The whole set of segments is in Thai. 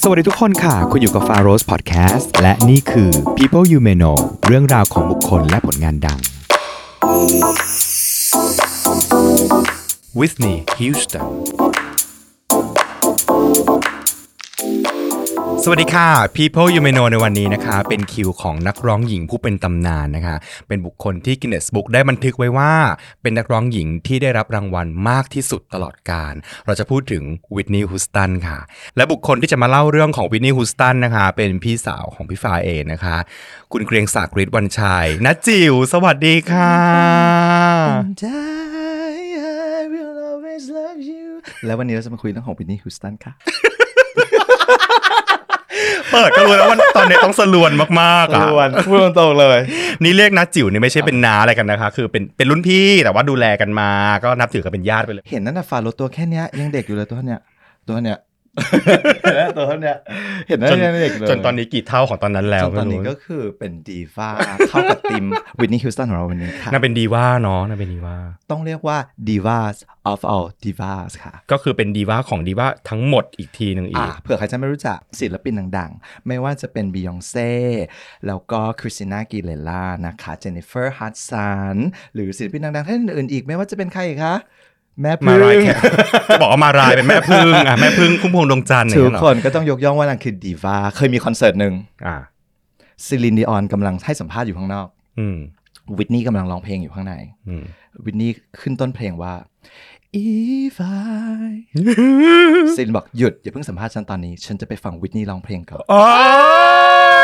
สวัสดีทุกคนค่ะ คุณอยู่กับ f a r o s Podcast และนี่คือ People You May Know เรื่องราวของบุคคลและผลงานดัง Whitney Houston สวัสดีค่ะ People You May Know ในวันนี้นะคะ เป็นคิวของนักร้องหญิงผู้เป็นตำนานนะคะ เป็นบุคคลที่ Guinness Book ได้บันทึกไว้ว่า เป็นนักร้องหญิงที่ได้รับรางวัลมากที่สุดตลอดกาลเราจะพูดถึงวิทนีย์ฮูสตันค่ะ และบุคคลที่จะมาเล่าเรื่องของวิทนีย์ฮูสตันนะคะ เป็นพี่สาวของพี่ฟ้าเองนะคะ คุณเกรียงศักดิ์ฤทธิ์วันชัยนัจิ๋วสวัสดีค่ะ แล้ววันนี้เราจะมาคุยเรื่องของวินนี่ฮิวสตันค่ะ เปิดก็รู้แล้วว่าตอนนี้ต้องสลวนมากๆอะพูดตรงๆเลย นี่เรียกนัจิ๋วนี่ไม่ใช่เป็นน้าอะไรกันนะคะ คือเป็นเป็นรุ่นพี่แต่ว่าดูแลกันมา ก็นับถือกันเป็นญาติไปเลย เห็นนั่นน่ะฟาโรห์ตัวแค่เนี้ยยังเด็กอยู่เลยตัวเนี้ยตัวเนี้ย ตัวเนี้ยเห็นนั่นจนยังเด็กเลยจนตอนนี้กี่เท่าของตอนนั้นแล้วจนตอนนี้ไม่รู้ก็คือเป็นดีว่าเข้ากับทีมวินนี่ฮิวสตันของเราวันนี้ค่ะน่าเป็นดีว่าเนาะน่าเป็นดีว่าต้องเรียกว่า divas of all divas ค่ะ ก็คือเป็นดีว่าของดีว่าทั้งหมดอีกทีหนึ่งอีอ่ากเผื่อใครจะไม่รู้จักศิลปินดังๆ ไม่ว่าจะเป็นบียองเซ่แล้วก็คริสติน่ากีเลล่านะคะเจนนิเฟอร์ฮัตสันหรือศิลปินดังๆท่านอื่นๆอีก ไม่ว่าจะเป็นใครอีกคะ แม่มาพึ่รายงแค่บอกว่ามารายเป็นแม่พึ่งอะแม่พึ่งคุ้มพวงดวงจันทร์อย่างทุกเงี้ยเหรอคนก็ต้องยกย่องว่านางคือดีวาเคยมีคอนเสิร์ตหนึ่งอ่าซิลินดิออนกำลังให้สัมภาษณ์อยู่ข้างนอกอืมวิทนี่กำลังร้องเพลงอยู่ข้างในอืมวิทนี่ขึ้นต้นเพลงว่า if I ซิลินบอกหยุดอย่าเพิ่งสัมภาษณ์ฉันตอนนี้ ฉันจะไปฟังวิทนี่ร้องเพลงก่อนโอ้ยก็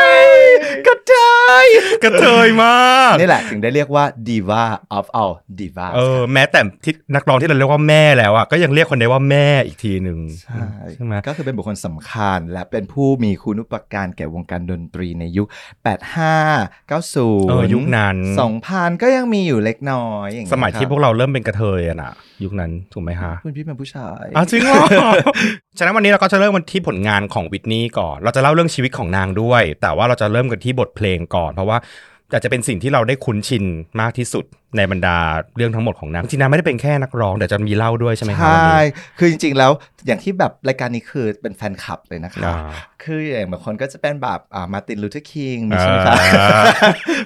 ได้กระเทยมากนี่แหละถึงได้เรียกว่า diva of all divas เออแม้แต่ที่นักร้องที่เราเรียกว่าแม่แล้วอะก็ยังเรียกคนได้ว่าแม่อีกทีหนึ่งใช่ใช่ไหมก็คือเป็นบุคคลสำคัญ และเป็นผู้มีคุณอุปการแก่วงการดนตรีในยุค 85 90เออยุคนั้น2000 ก็ยังมีอยู่เล็กน้อยอย่างเงี้สมัยที่ครับพวกเราเริ่มเป็นกระเทยอะนะยุคนั้นถูกไหมฮะคุณพี่เป็นผู้ชายอ้าวจริงเหรอฉะนั้นวันนี้เราก็จะเริ่มกันที่ผลงานของวิทนี่ก่อน เราจะเล่าเรื่องชีวิตของนางด้วย แต่ว่าเราจะเริ่มกันที่บทเพลงก่อนเพราะว่าอาจจะเป็นสิ่งที่เราได้คุ้นชินมากที่สุดในบรรดาเรื่องทั้งหมดของนางจริงๆนางไม่ได้เป็นแค่นักร้องแต่จะมีเล่าด้วยใช่ไหมครับใช่วันนี้คือจริงๆแล้วอย่างที่แบบรายการนี้คือเป็นแฟนคลับเลยนะคะอ่าคืออย่างบางคนก็จะเป็นแบบอ่ามาร์ตินลูเทอร์คิงใช่ไหมคะอ่า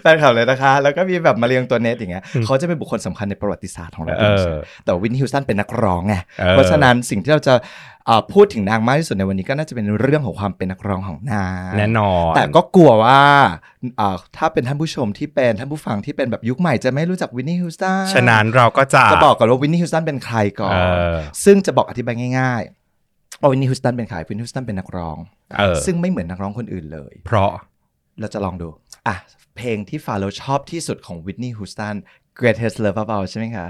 แฟนคลับเลยนะคะ แล้วก็มีแบบมารีอ็องตัวเนตอย่างเงี้ยเขาจะเป็นบุคคลสำคัญในประวัติศาสตร์ของเราเออแต่วิทนีย์ฮิวสตันเป็นนักร้องไงเออเพราะฉะนั้นสิ่งที่เราจะอ่า พูดถึงนางมากที่สุดในวันนี้ก็น่าจะเป็นเรื่องของความเป็นนักร้องของนางแน่นอน แต่ก็กลัวว่าอ่าถ้าเป็นท่านผู้ชมที่เป็นท่านผู้ฟังที่เป็นแบบยุคใหม่จะไม่รู้จักวิทนีย์ฮิวสตันฉะนั้นเราก็จะจะบอกก่อนว่าวิทนีย์ฮิวสตันเป็นใครก่อนเออซึ่งจะบอกอธิบายง่ายๆว่าวิทนีย์ฮิวสตันเป็นใครวิทนีย์ฮิวสตันเป็นนักร้องเออซึ่งไม่เหมือนนักร้องคนอื่นเลย เพราะเราจะลองดูอะเพลงที่ฟาโรห์ชอบที่สุดของวิทนีย์ฮูสตัน Greatest Love of All ใช่ไหมคะ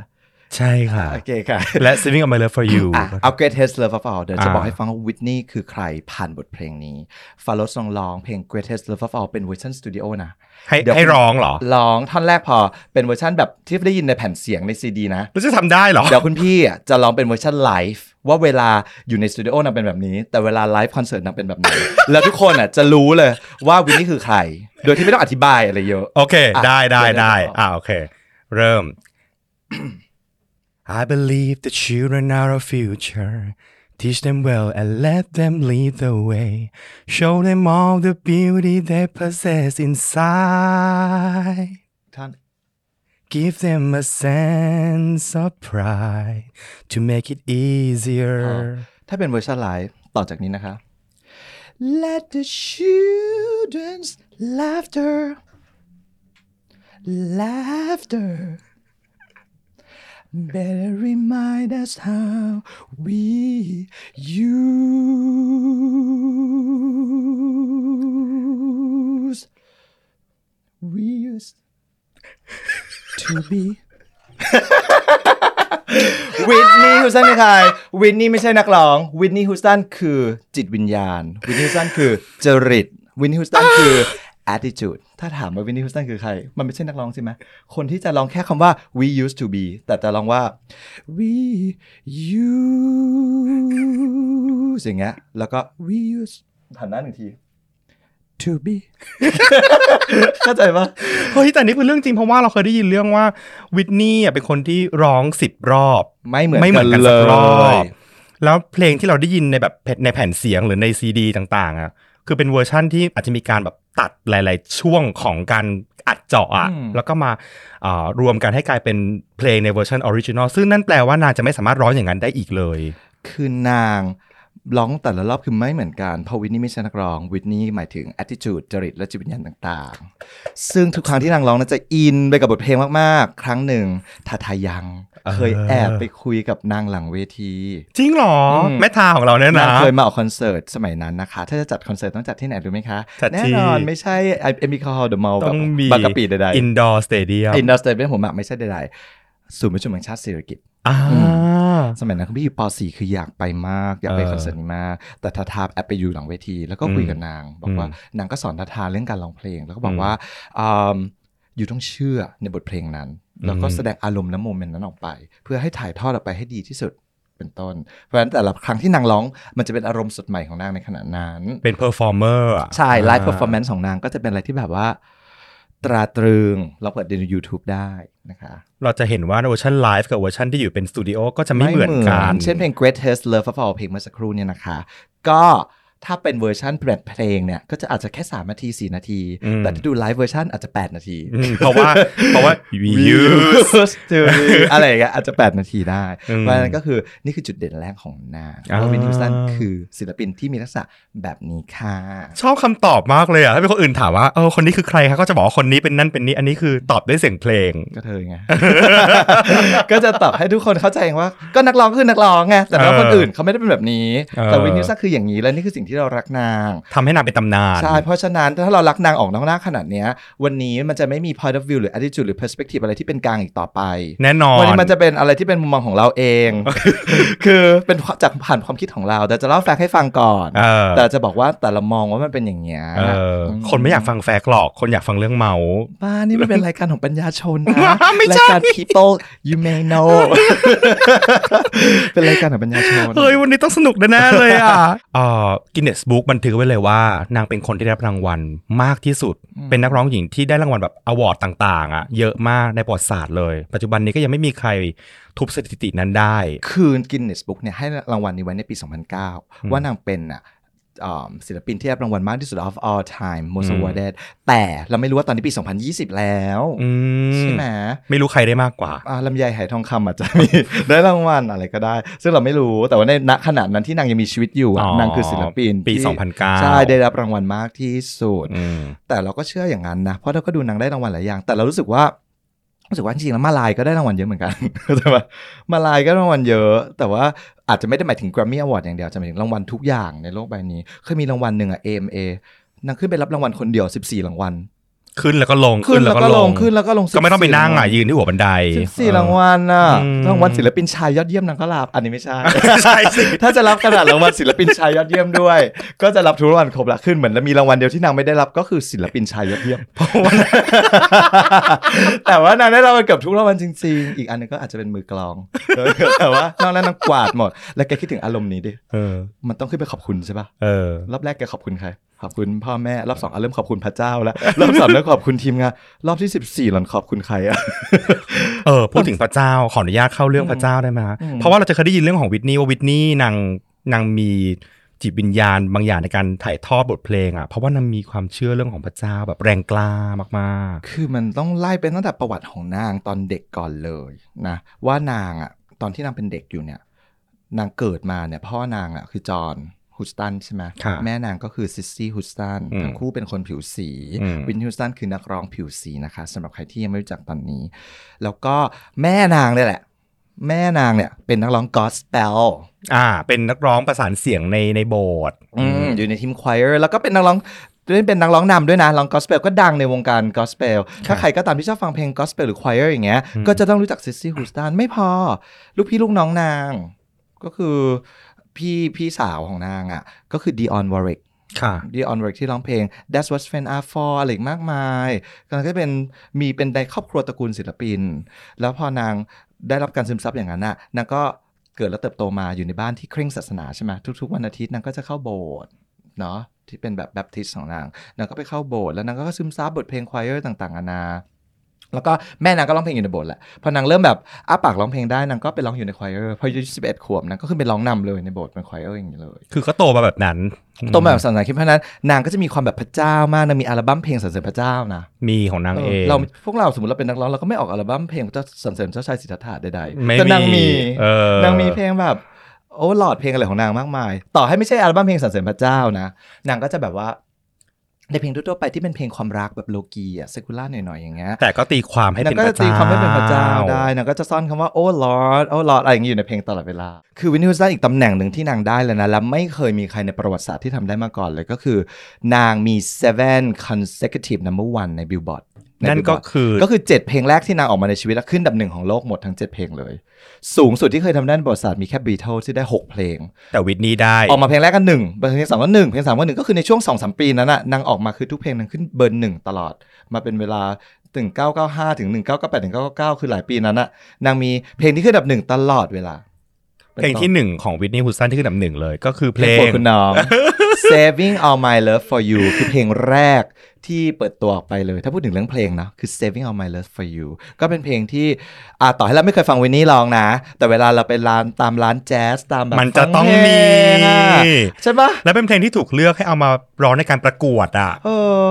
ใช่ค่ะ โอเคค่ะ และ Saving All My Love for You อะเอา Greatest Love of All เดี๋ยวจะอ่าบอกให้ฟังว่าวิทนี่คือใครผ่านบทเพลงนี้ฟาโรห์ทรงร้องเพลง Greatest Love of All เป็นเวอร์ชันสตูดิโอนะ ให้เดี๋ยวให้ร้องเหรอ ร้องท่อนแรกพอเป็นเวอร์ชันแบบที่ได้ยินในแผ่นเสียงในซีดีนะแล้วจะทำได้เหรอ เดี๋ยวคุณพี่อะจะร้องเป็นเวอร์ชันไลฟ์ว่าเวลาอยู่ในสตูดิโอนางเป็นแบบนี้ แต่เวลาไลฟ์คอนเสิร์ตนางเป็นแบบไหน แล้วทุกคนอะจะรู้เลยว่าวิทนีย์คือใคร โดยที่ไม่ต้องอธิบายอะไรเยอะ โอเคอะได้ได้เดี๋ยวได้เดี๋ยวอ่าโอเค เริ่ม I believe the children are our future Teach them well and let them lead the way Show them all the beauty they possess inside ท่าน Give them a sense of pride to make it easier ถ้าเป็นเวอร์ชันไลฟ์ต่อจากนี้นะคะ Let the children's laughter laughter better remind us how we use we used to be วินนี่ฮูสตันคือใครวินนี่ไม่ใช่นักร้องวินนี่ฮูสตันคือจิตวิญญาณวินนี่ฮูสตันคือจริตวินนี่ฮูสตันคือ attitude ถ้าถามว่าวินนี่ฮูสตันคือใคร มันไม่ใช่นักร้องใช่ไหมคนที่จะร้องแค่คำว่า we used to be แต่จะร้องว่า we used อย่างเงี้ย แล้วก็ we used หันหน้าหนึ่งที to be เข้าใจปะเฮ้ยแต่นี่คือเรื่องจริงเพราะว่าเราเคยได้ยินเรื่องว่าวิทนี่อะเป็นคนที่ร้องสิบรอบ ไม่เหมือนไม่เหมือนกันสักรอบแล้วเพลงที่เราได้ยินในแบบในแผ่นเสียงหรือในซีดี ต่างๆอะคือเป็นเวอร์ชั่นที่อาจจะมีการแบบ ตัดหลาย ๆ ช่วงของการอัดเจาะอะอืมแล้วก็มาอ่ารวมกันให้กลายเป็นเพลงในเวอร์ชัน original ซึ่งนั่นแปลว่านางจะไม่สามารถร้องอย่างนั้นได้อีกเลย คือนาง ร้องแต่ละรอบคือไม่เหมือนกัน เพราะวิทนีย์ไม่ใช่นักร้อง วิทนีย์หมายถึง attitude จริต และจิตวิญญาณต่างๆ ซึ่งทุกครั้งที่นางร้องนั้นจะอินไปกับบทเพลงมากๆ ครั้งหนึ่งทาทายังเออเคยแอบไปคุยกับนางหลังเวที จริงเหรออมแม่ทาของเราเนี่ยนานะงเคยมาออกคอนเสิร์ตสมัยนั้นนะคะ ถ้าจะจัดคอนเสิร์ตต้องจัดที่ไหนรู้ไหมคะจัดที่แน่นอนไม่ใช่เอ็มบีคอร์เดอะมอลล์ต้องมีบางกะปิใดๆอินดอร์สเตเดียมอินดัสเตอร์เป็นผมอะไม่ใช่ใดๆศูนย์ประชุมแห่งชาติเศรษฐกิจอ่า สมัยนั้นคุณพี่อยู่ป .4 คืออยากไปมาก อยากไปเออคอนเสิร์ตนี้มาก แต่ทาทาแอบไปอยู่หลังเวที แล้วก็คุยกับนาง บอกว่าอืมนางก็สอนทาทาเรื่องการร้องเพลง แล้วก็บออืกมว่าอืมอยู่ต้องเชื่อในบทเพลงนั้น แล้วก็อืมแสดงอารมณ์และ moment นั้นออกไป เพื่อให้ถ่ายทอดออกไปให้ดีที่สุดเป็นต้น เพราะฉะนั้นแต่ละครั้งที่นางร้องมันจะเป็นอารมณ์สดใหม่ของนางในขณะนั้น เป็น performer ใช่ live performance ของนางก็จะเป็นอะไรที่แบบว่า ตราตรึงเราเปิดดูใน YouTube ได้นะคะเราจะเห็นว่าเวอร์ชันไลฟ์กับเวอร์ชันที่อยู่เป็นสตูดิโอก็จะไม่เหมือนกัน เช่นเพลง Greatest Love of All เพลงเมื่อสักครู่เนี่ยนะคะ ก็ ถ้าเป็นเวอร์ชันแบบเพลงเนี่ย ก็จะอาจจะแค่ 3 นาที 4 นาทีอืมแต่ถ้าดูไลฟ์เวอร์ชันอาจจะ 8 นาทีอืมเพราะว่าเพราะว่า we use to อะไรอย่างเงี้ยอาจจะ 8 นาทีได้อืมเพราะฉะนั้นก็คือนี่คือจุดเด่นแรกของนางเพอ่าราะวินนิวสันคือศิลปินที่มีลักษณะแบบนี้ค่ะ ชอบคำตอบมากเลยอะถ้าเป็นคนอื่นถามว่าเออคนนี้คือใครคะก็จะบอกว่าคนนี้เป็นนั่นเป็นนี้อันนี้คือตอบด้วยเสียงเพลงก็เธอไงก็จะตอบให้ทุกคนเข้าใจว่าก็นักร้องคือนักร้องไงแต่ว่าเออคนอื่นเขาไม่ได้เป็นแบบนี้เออแต่วินนิวซักคืออย่างนี้และนี่คือสิ่งที่เรารักนางทำให้นางเป็นตำนาน ใช่ เพราะฉะนั้นถ้าเรารักนางออกนอกหน้าขนาดเนี้ย วันนี้มันจะไม่มี point of view หรือ attitude หรือ perspective อะไรที่เป็นกลางอีกต่อไป แน่นอน วันนี้มันจะเป็นอะไรที่เป็นมุมมองของเราเอง คือเป็นจากผ่านความคิดของเรา แต่จะเล่าแฟกต์ให้ฟังก่อนเออแต่จะบอกว่าแต่ละมองว่ามันเป็นอย่างเงี้ยเออคนไม่อยากฟังแฟกต์หรอก คนอยากฟังเรื่องเมาบ้านี่ไม่เป็นรายการของปัญญาชนนะไม่ใช่รายการ people you may know เป็นรายการของปัญญาชนเฮ้ยวันนี้ต้องสนุกแน่ๆเลยอะเอ่อGuinness Book บันทึกไว้เลยว่า นางเป็นคนที่ได้รับรางวัลมากที่สุด เป็นนักร้องหญิงที่ได้รางวัลแบบ award ต่างๆอะเยอะมากในประวัติศาสตร์เลย ปัจจุบันนี้ก็ยังไม่มีใครทุบสถิตินั้นได้ คือ Guinness Book เนี่ยให้รางวัลนี้ไว้ในปี 2009 ว่านางเป็นอะอ่า ศิลปินที่ได้รับรางวัลมากที่สุด of all time most อืม awarded แต่เราไม่รู้ว่าตอนนี้ปี 2020 แล้วอืมใช่ไหมไม่รู้ใครได้มากกว่าอ่าลำไยไหทองคำอาจจะมีได้รางวัลอะไรก็ได้ ซึ่งเราไม่รู้แต่ว่าในณขณะนั้นที่นางยังมีชีวิตอยู่อะอ๋อนางคือศิลปินปีที่2009 ใช่ ได้รับรางวัลมากที่สุดอืมแต่เราก็เชื่ออย่างนั้นนะ เพราะเราก็ดูนางได้รางวัลหลายอย่าง แต่เรารู้สึกว่ารู้สึกว่าจริงๆแล้วมาลายก็ได้รางวัลเยอะเหมือนกันเข้าใจปะมาลายก็รางวัลเยอะ แต่ว่า อาจจะไม่ได้หมายถึง Grammy Award อย่างเดียวจะหมายถึงรางวัลทุกอย่างในโลกใบนี้ เคยมีรางวัลหนึ่งอะ AMA นางขึ้นไปรับรางวัลคนเดียว 14 รางวัล ขึ้นแล้วก็ลงขึ้นแล้วก็ลงขึ้นแล้วก็ลงก็ไม่ต้องไปนั่งอะ14ยืนที่หัวบันไดสี่รางวัลน่ะอืมรางวัลศิลปินชายยอดเยี่ยมนางก็รับอันนี้ไม่ใช่ใช่สิถ้าจะรับขนาดรางวัลศิลปินชายยอดเยี่ยมด้วย ก็จะรับทุกรางวัลครบละขึ้นเหมือนมีรางวัลเดียวที่นางไม่ได้รับก็คือศิลปินชายยอดเยี่ยมแต่ว่านางได้รางวัลเกือบทุกรางวัลจริง ๆ อีกอันหนึงก็อาจจะเป็นมือกลองแต่ว่านอกนั้นนางกวาดหมด แล้วแกคิดถึงอารมณ์นี้ดิเออมันต้องขึ้นไปขอบคุณใช่ปะเออรอบแรกแกขอบคุณใคร ขอบคุณพ่อแม่ รอบสองอะเริ่มขอบคุณพระเจ้าแล้ว รอบสามเริ่มขอบคุณทีมงาน รอบที่สิบสี่หล่อนขอบคุณใครอะเออพูดถึงพระเจ้าขออนุญาตเข้าเรื่องพระเจ้าได้ไหมฮะอืมเพราะว่าเราจะเคยได้ยินเรื่องของวิทนี่ว่าวิทนี่นางนางมีจิตวิญญาณบางอย่างในการถ่ายทอดบทเพลงอะเพราะว่านางมีความเชื่อเรื่องของพระเจ้าแบบแรงกล้ามากคือมันต้องไล่ไปตั้งแต่ประวัติของนางตอนเด็กก่อนเลยนะว่านางอะตอนที่นางเป็นเด็กอยู่เนี่ย นางเกิดมาเนี่ยพ่อนางอะคือจอห์น ฮุสตันใช่ไหมค่ะแม่นางก็คือซิสซี่ฮุสตันอืมทั้งคู่เป็นคนผิวสีอืมวินฮุสตันคือนักร้องผิวสีนะคะสำหรับใครที่ยังไม่รู้จักตอนนี้ แล้วก็แม่นางเนี่ยแหละ แม่นางเนี่ย เป็นนักร้องกอสเปลๆอ่า เป็นนักร้องประสานเสียงในในโบสถ์อืมอยู่ในทีมควายร์แล้วก็เป็นนักร้องเป็นนักร้องนำด้วยนะร้องกอสเปลก็ดังในวงการกอสเปลถ้าใครก็ตามที่ชอบฟังเพลงกอสเปลหรือควายร์อย่างเงี้ย ก็จะต้องรู้จักซิสซี่ฮูสตันไม่พอ ลูกพี่ลูกน้องนาง ก็คือ พี่พี่สาวของนางอะ ก็คือ Dionne Warwick ค่ะ Dionne Warwick ที่ร้องเพลง That's What Friends Are For อะไรอีกมากมายก็ก็เป็นมีเป็นในครอบครัวตระกูลศิลปิน แล้วพอนางได้รับการซึมซับอย่างนั้นน่ะนางก็เกิดและเติบโตมาอยู่ในบ้านที่เคร่งศาสนาใช่ไหมทุกๆ วันอาทิตย์นางก็จะเข้าโบสถ์เนาะที่เป็นแบบ Baptist ของนางนางก็ไปเข้าโบสถ์แล้วนางก็ซึมซับบทเพลง choir ต่างๆนานา แล้วก็แม่นางก็ร้องเพลงอยู่ในโบสถ์แหละ พอนางเริ่มแบบอ้าปากร้องเพลงได้นางก็ไปร้องอยู่ใน choir พออายุ11ขวบนางก็ขึ้นไปร้องนำเลยในโบสถ์เป็น choir อย่างนี้เลย คือก็โตมาแบบนั้นตัวแบบศาสนาคริสต์เพราะฉะนั้นนางก็จะมีความแบบพระเจ้ามากนางมีอัลบั้มเพลงสรรเสริญพระเจ้านะ มีของนางเอง เราพวกเราสมมติเราเป็นนักร้องเราก็ไม่ออกอัลบั้มเพลงเจ้าสรรเสริญเจ้าชายสิทธัตถะใดๆไม่แต่นางมีเออนางมีเพลงแบบ oh Lord เพลงอะไรของนางมากมาย ต่อให้ไม่ใช่อัลบั้มเพลงสรรเสริญพระเจ้านะ นางก็จะแบบว่า ในเพลงทั่วๆไปที่เป็นเพลงความรักแบบโลกีย์อะ secular หน่อยๆอย่างเงี้ยแต่ก็ตีความให้เป็นพจะระตีเจ้านางก็จะตีความให้เป็นพระเจ้าได้นางก็จะซ่อนคำว่าโอ้ Lord โอ้ Lord อะไรอย่างนี้อยู่ในเพลงตลอดเวลา คือวินนี่ฮุสตันอีกตำแหน่งหนึ่งที่นางได้เลยนะ และไม่เคยมีใครในประวัติศาสตร์ที่ทำได้มาก่อนเลยก็คือ นางมี seven consecutive number one ใน Billboard ใน นั่นก็ Billboard คือก็คือ 7 เพลงแรกที่นางออกมาในชีวิต แล้วขึ้นอันดับหนึ่งของโลกหมดทั้ง 7 เพลงเลย สูงสุดที่เคยทำได้ในประวัติศาสตร์มีแค่ Beatles ที่ได้ 6 เพลง แต่วิทนี่ได้ ออกมาเพลงแรกก็หนึ่งเพลงสองก็หนึ่งเพลงสามก็หนึ่งก็คือในช่วงสองสามปีนั้นน่ะนางออกมาคือทุกเพลงนางขึ้นเบอร์หนึ่งตลอด มาเป็นเวลาถึงเก้าเก้าห้าถึงหนึ่งเก้าเก้าแปดถึงเก้าเก้าคือหลายปีนั้นน่ะนางมีเพลงที่ขึ้นอันดับหนึ่งตลอดเวลา เพลงที่หนึ่งของวิทนี่ฮูสตันที่ขึ้นอันดับหนึ่งเลย ก็คือเพเพลลงงโปรดคุณน้อง Saving All My Love for You คือเพลงแรกที่เปิดตัวออกไปเลย ถ้าพูดถึงเรื่องเพลงนะคือ Saving All My Love for You ก็เป็นเพลงที่อ่าต่อให้เราไม่เคยฟังวินนี่ร้องนะ แต่เวลาเราไปร้านตามร้านแจ๊สตามแบบมันจะต้องมีฟังเพลงอะใช่ปะและเป็นเพลงที่ถูกเลือกให้เอามาร้องในการประกวดอะเออ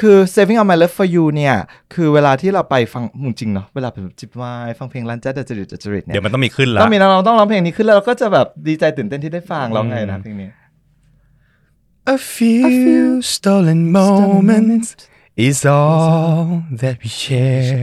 คือ Saving All My Love for You เนี่ย คือเวลาที่เราไปฟังจริงๆเนาะเวลาผมจิบไวน์ฟังเพลงร้านแจ๊สจริตจริตเนี่เดี๋ยยวมันต้องมีขึ้นละต้องมีนักร้องต้องร้องเพลงนี้ขึ้นแล้วเราก็จะแบบดีใจตื่นเต้นที่ได้ฟังร้องไงนะเพลงนี้ A few, a few stolen moments. Stolen moments. Is all that we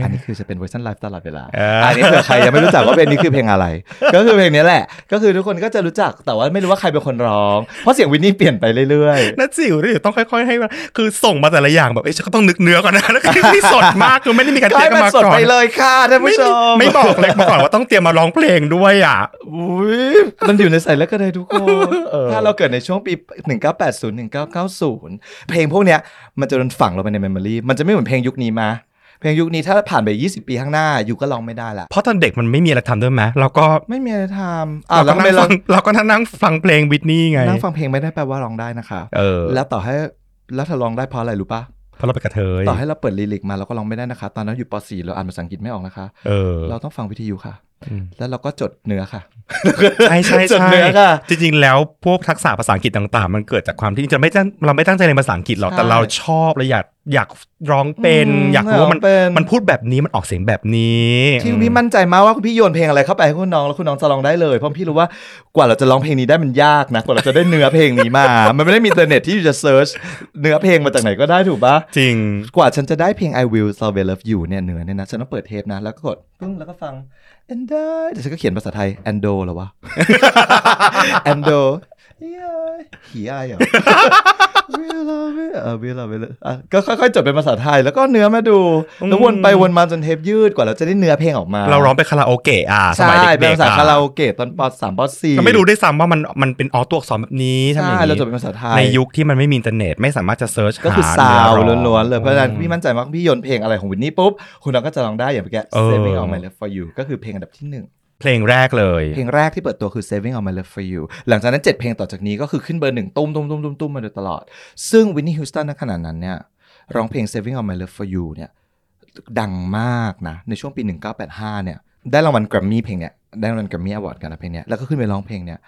อัน share นี้คือจะเป็นเวอร์ชันไลฟ์ตลอดเวลาเอออัอันนี้เผื่อใครยังไม่รู้จักว่าเพลงนี้คือเพลงอะไร ก็คือเพลงนี้แหละ ก็คือทุกคนก็จะรู้จัก แต่ว่าไม่รู้ว่าใครเป็นคนร้อง เพราะเสียงวินนี่เปลี่ยนไปเรื่อยน่าจิ๋วดิต้องค่อยๆให้มันคือส่งมาแต่ละอย่างแบบ เอ้ยฉันก็ต้องนึกเนื้อก่อนนะ แล้วคือที่สดมากคือไม่ได้มีการๆก็เตรียให้มมันมาสดก่อนไปเลยค่ะท่านผู้ชม ไม่บอกเลยมาก่อนว่าต้องเตรียมมาร้องเพลงด้วยอะอุ้ยมันอยู่ในสายเลือดกันเลยทุกคน ถ้าเราเกิดในช่วงปี 1980 1990 เพลงพวกเนี้ยมันจะโดนฝังลงไปในเมมโมรีมันจะไม่เหมือนเพลงยุคนี้มาเพลงยุคนี้ถ้าผ่านไป 20 ปีข้างหน้าอยู่ก็ร้องไม่ได้ละเพราะตอนเด็กมันไม่มีอะไรทำด้วยไหมเราก็ไม่มีอะไรทำอะเราแล้ก็วทำนั่ไมงเราฟังเราก็นั่งฟังเพลงวิทนี่ไงนั่งฟังเพลงไม่ได้แปลว่าร้องได้นะคะเออแล้วต่อให้แล้วถ้าร้องได้เพราะอะไรรู้ปะเพราะเราเป็นกระเทยต่อให้เราเปิดลิลิกมาเราก็ร้องไม่ได้นะคะ ตอนนั้นอยู่ป .4 เราอ่านภาษาอังกฤษไม่ออกนะคะ เออ เราต้องฟังวิทยุค่ะอืม แล้วเราก็จดเนื้อค่ะใช่ใช่จดใช่เนื้อค่ะจริงๆ แล้วพวกทักษะภาษาอังกฤษต่างๆ มันเกิดจากความที่จะไม่ตั้งเราไม่ตั้งใจเรียนภาษาอังกฤษหรอกใช่แต่เราชอบเราอยากอยากร้องเป็นอืมอยากรู้ว่ามันอยากเป็นมันพูดแบบนี้มันออกเสียงแบบนี้ที่พี่มั่นใจมากว่าคุณพี่โยนเพลงอะไรเข้าไปให้คุณน้องแล้วคุณน้องจะร้องได้เลยเพราะพี่รู้ว่ากว่าเราจะร้องเพลงนี้ได้มันยากนะกว่าเราจะได้เนื้อเพลงนี้มา มันไม่ได้มีอินเทอร์เน็ตที่จะ search เนื้อเพลงมาจากไหนก็ได้ถูกปะจริง กว่าฉันจะได้เพลง I Will Always Love You เนี่ยเนื้อเนี่ยนะฉันต้องเปิดเทปนะแล้วก็กดปึ้งแล้วก็ฟัง and I แต่ฉันก็เขียนภาษาไทย ando หรอวะ ando ฮียหีอายเหรอ Will love it เออ Will love it อะก็ค่อยๆจดเป็นภาษาไทย แล้วก็เนื้อมาดู แล้ววนไปวนมาจนเทปยืดกว่าเราจะได้เนื้อเพลงออกมา เราร้องไปคาราโอเกะอะใช่มั้ยเด็กๆเป็นภาษาอะคาราโอเกะตอนปสามปสี่เราไม่รู้ด้วยซ้ำว่ามันมันเป็นออตัวอักษรแบบนี้ทำอใช่ย่างเราจดนี้เป็นภาษาไทยในยุคที่มันไม่มีอินเทอร์เน็ตไม่สามารถจะ search ก็คือหา sound เนื้อร้องล้วนๆเลยเพราะฉะนั้นพี่มั่นใจมากพี่โยนเพลงอะไรของ Whitney ปุ๊บคุณน้องก็จะร้องได้อย่างเมื่อกี้เออ Saving All My Love for You ก็คือเพลงอันดับที่หนึ่ง เพลงแรกเลย เพลงแรกที่เปิดตัวคือ Saving All My Love for You หลังจากนั้น 7 เพลงต่อจากนี้ก็คือขึ้นเบอร์หนึ่งตุ้มตุ้มตุ้มตุ้มตุ้มมาโดยตลอด ซึ่ง Whitney Houston ในขณะนั้นเนี่ยร้องเพลง Saving All My Love for You เนี่ยดังมากนะ ในช่วงปี 1985 เนี่ย ได้รางวัลแกรมมี่เพลงเนี่ย ได้รางวัล Grammy Award กันนะเพลงเนี้ยแล้วก็ขึ้นไปร้องเพลงเนี่ย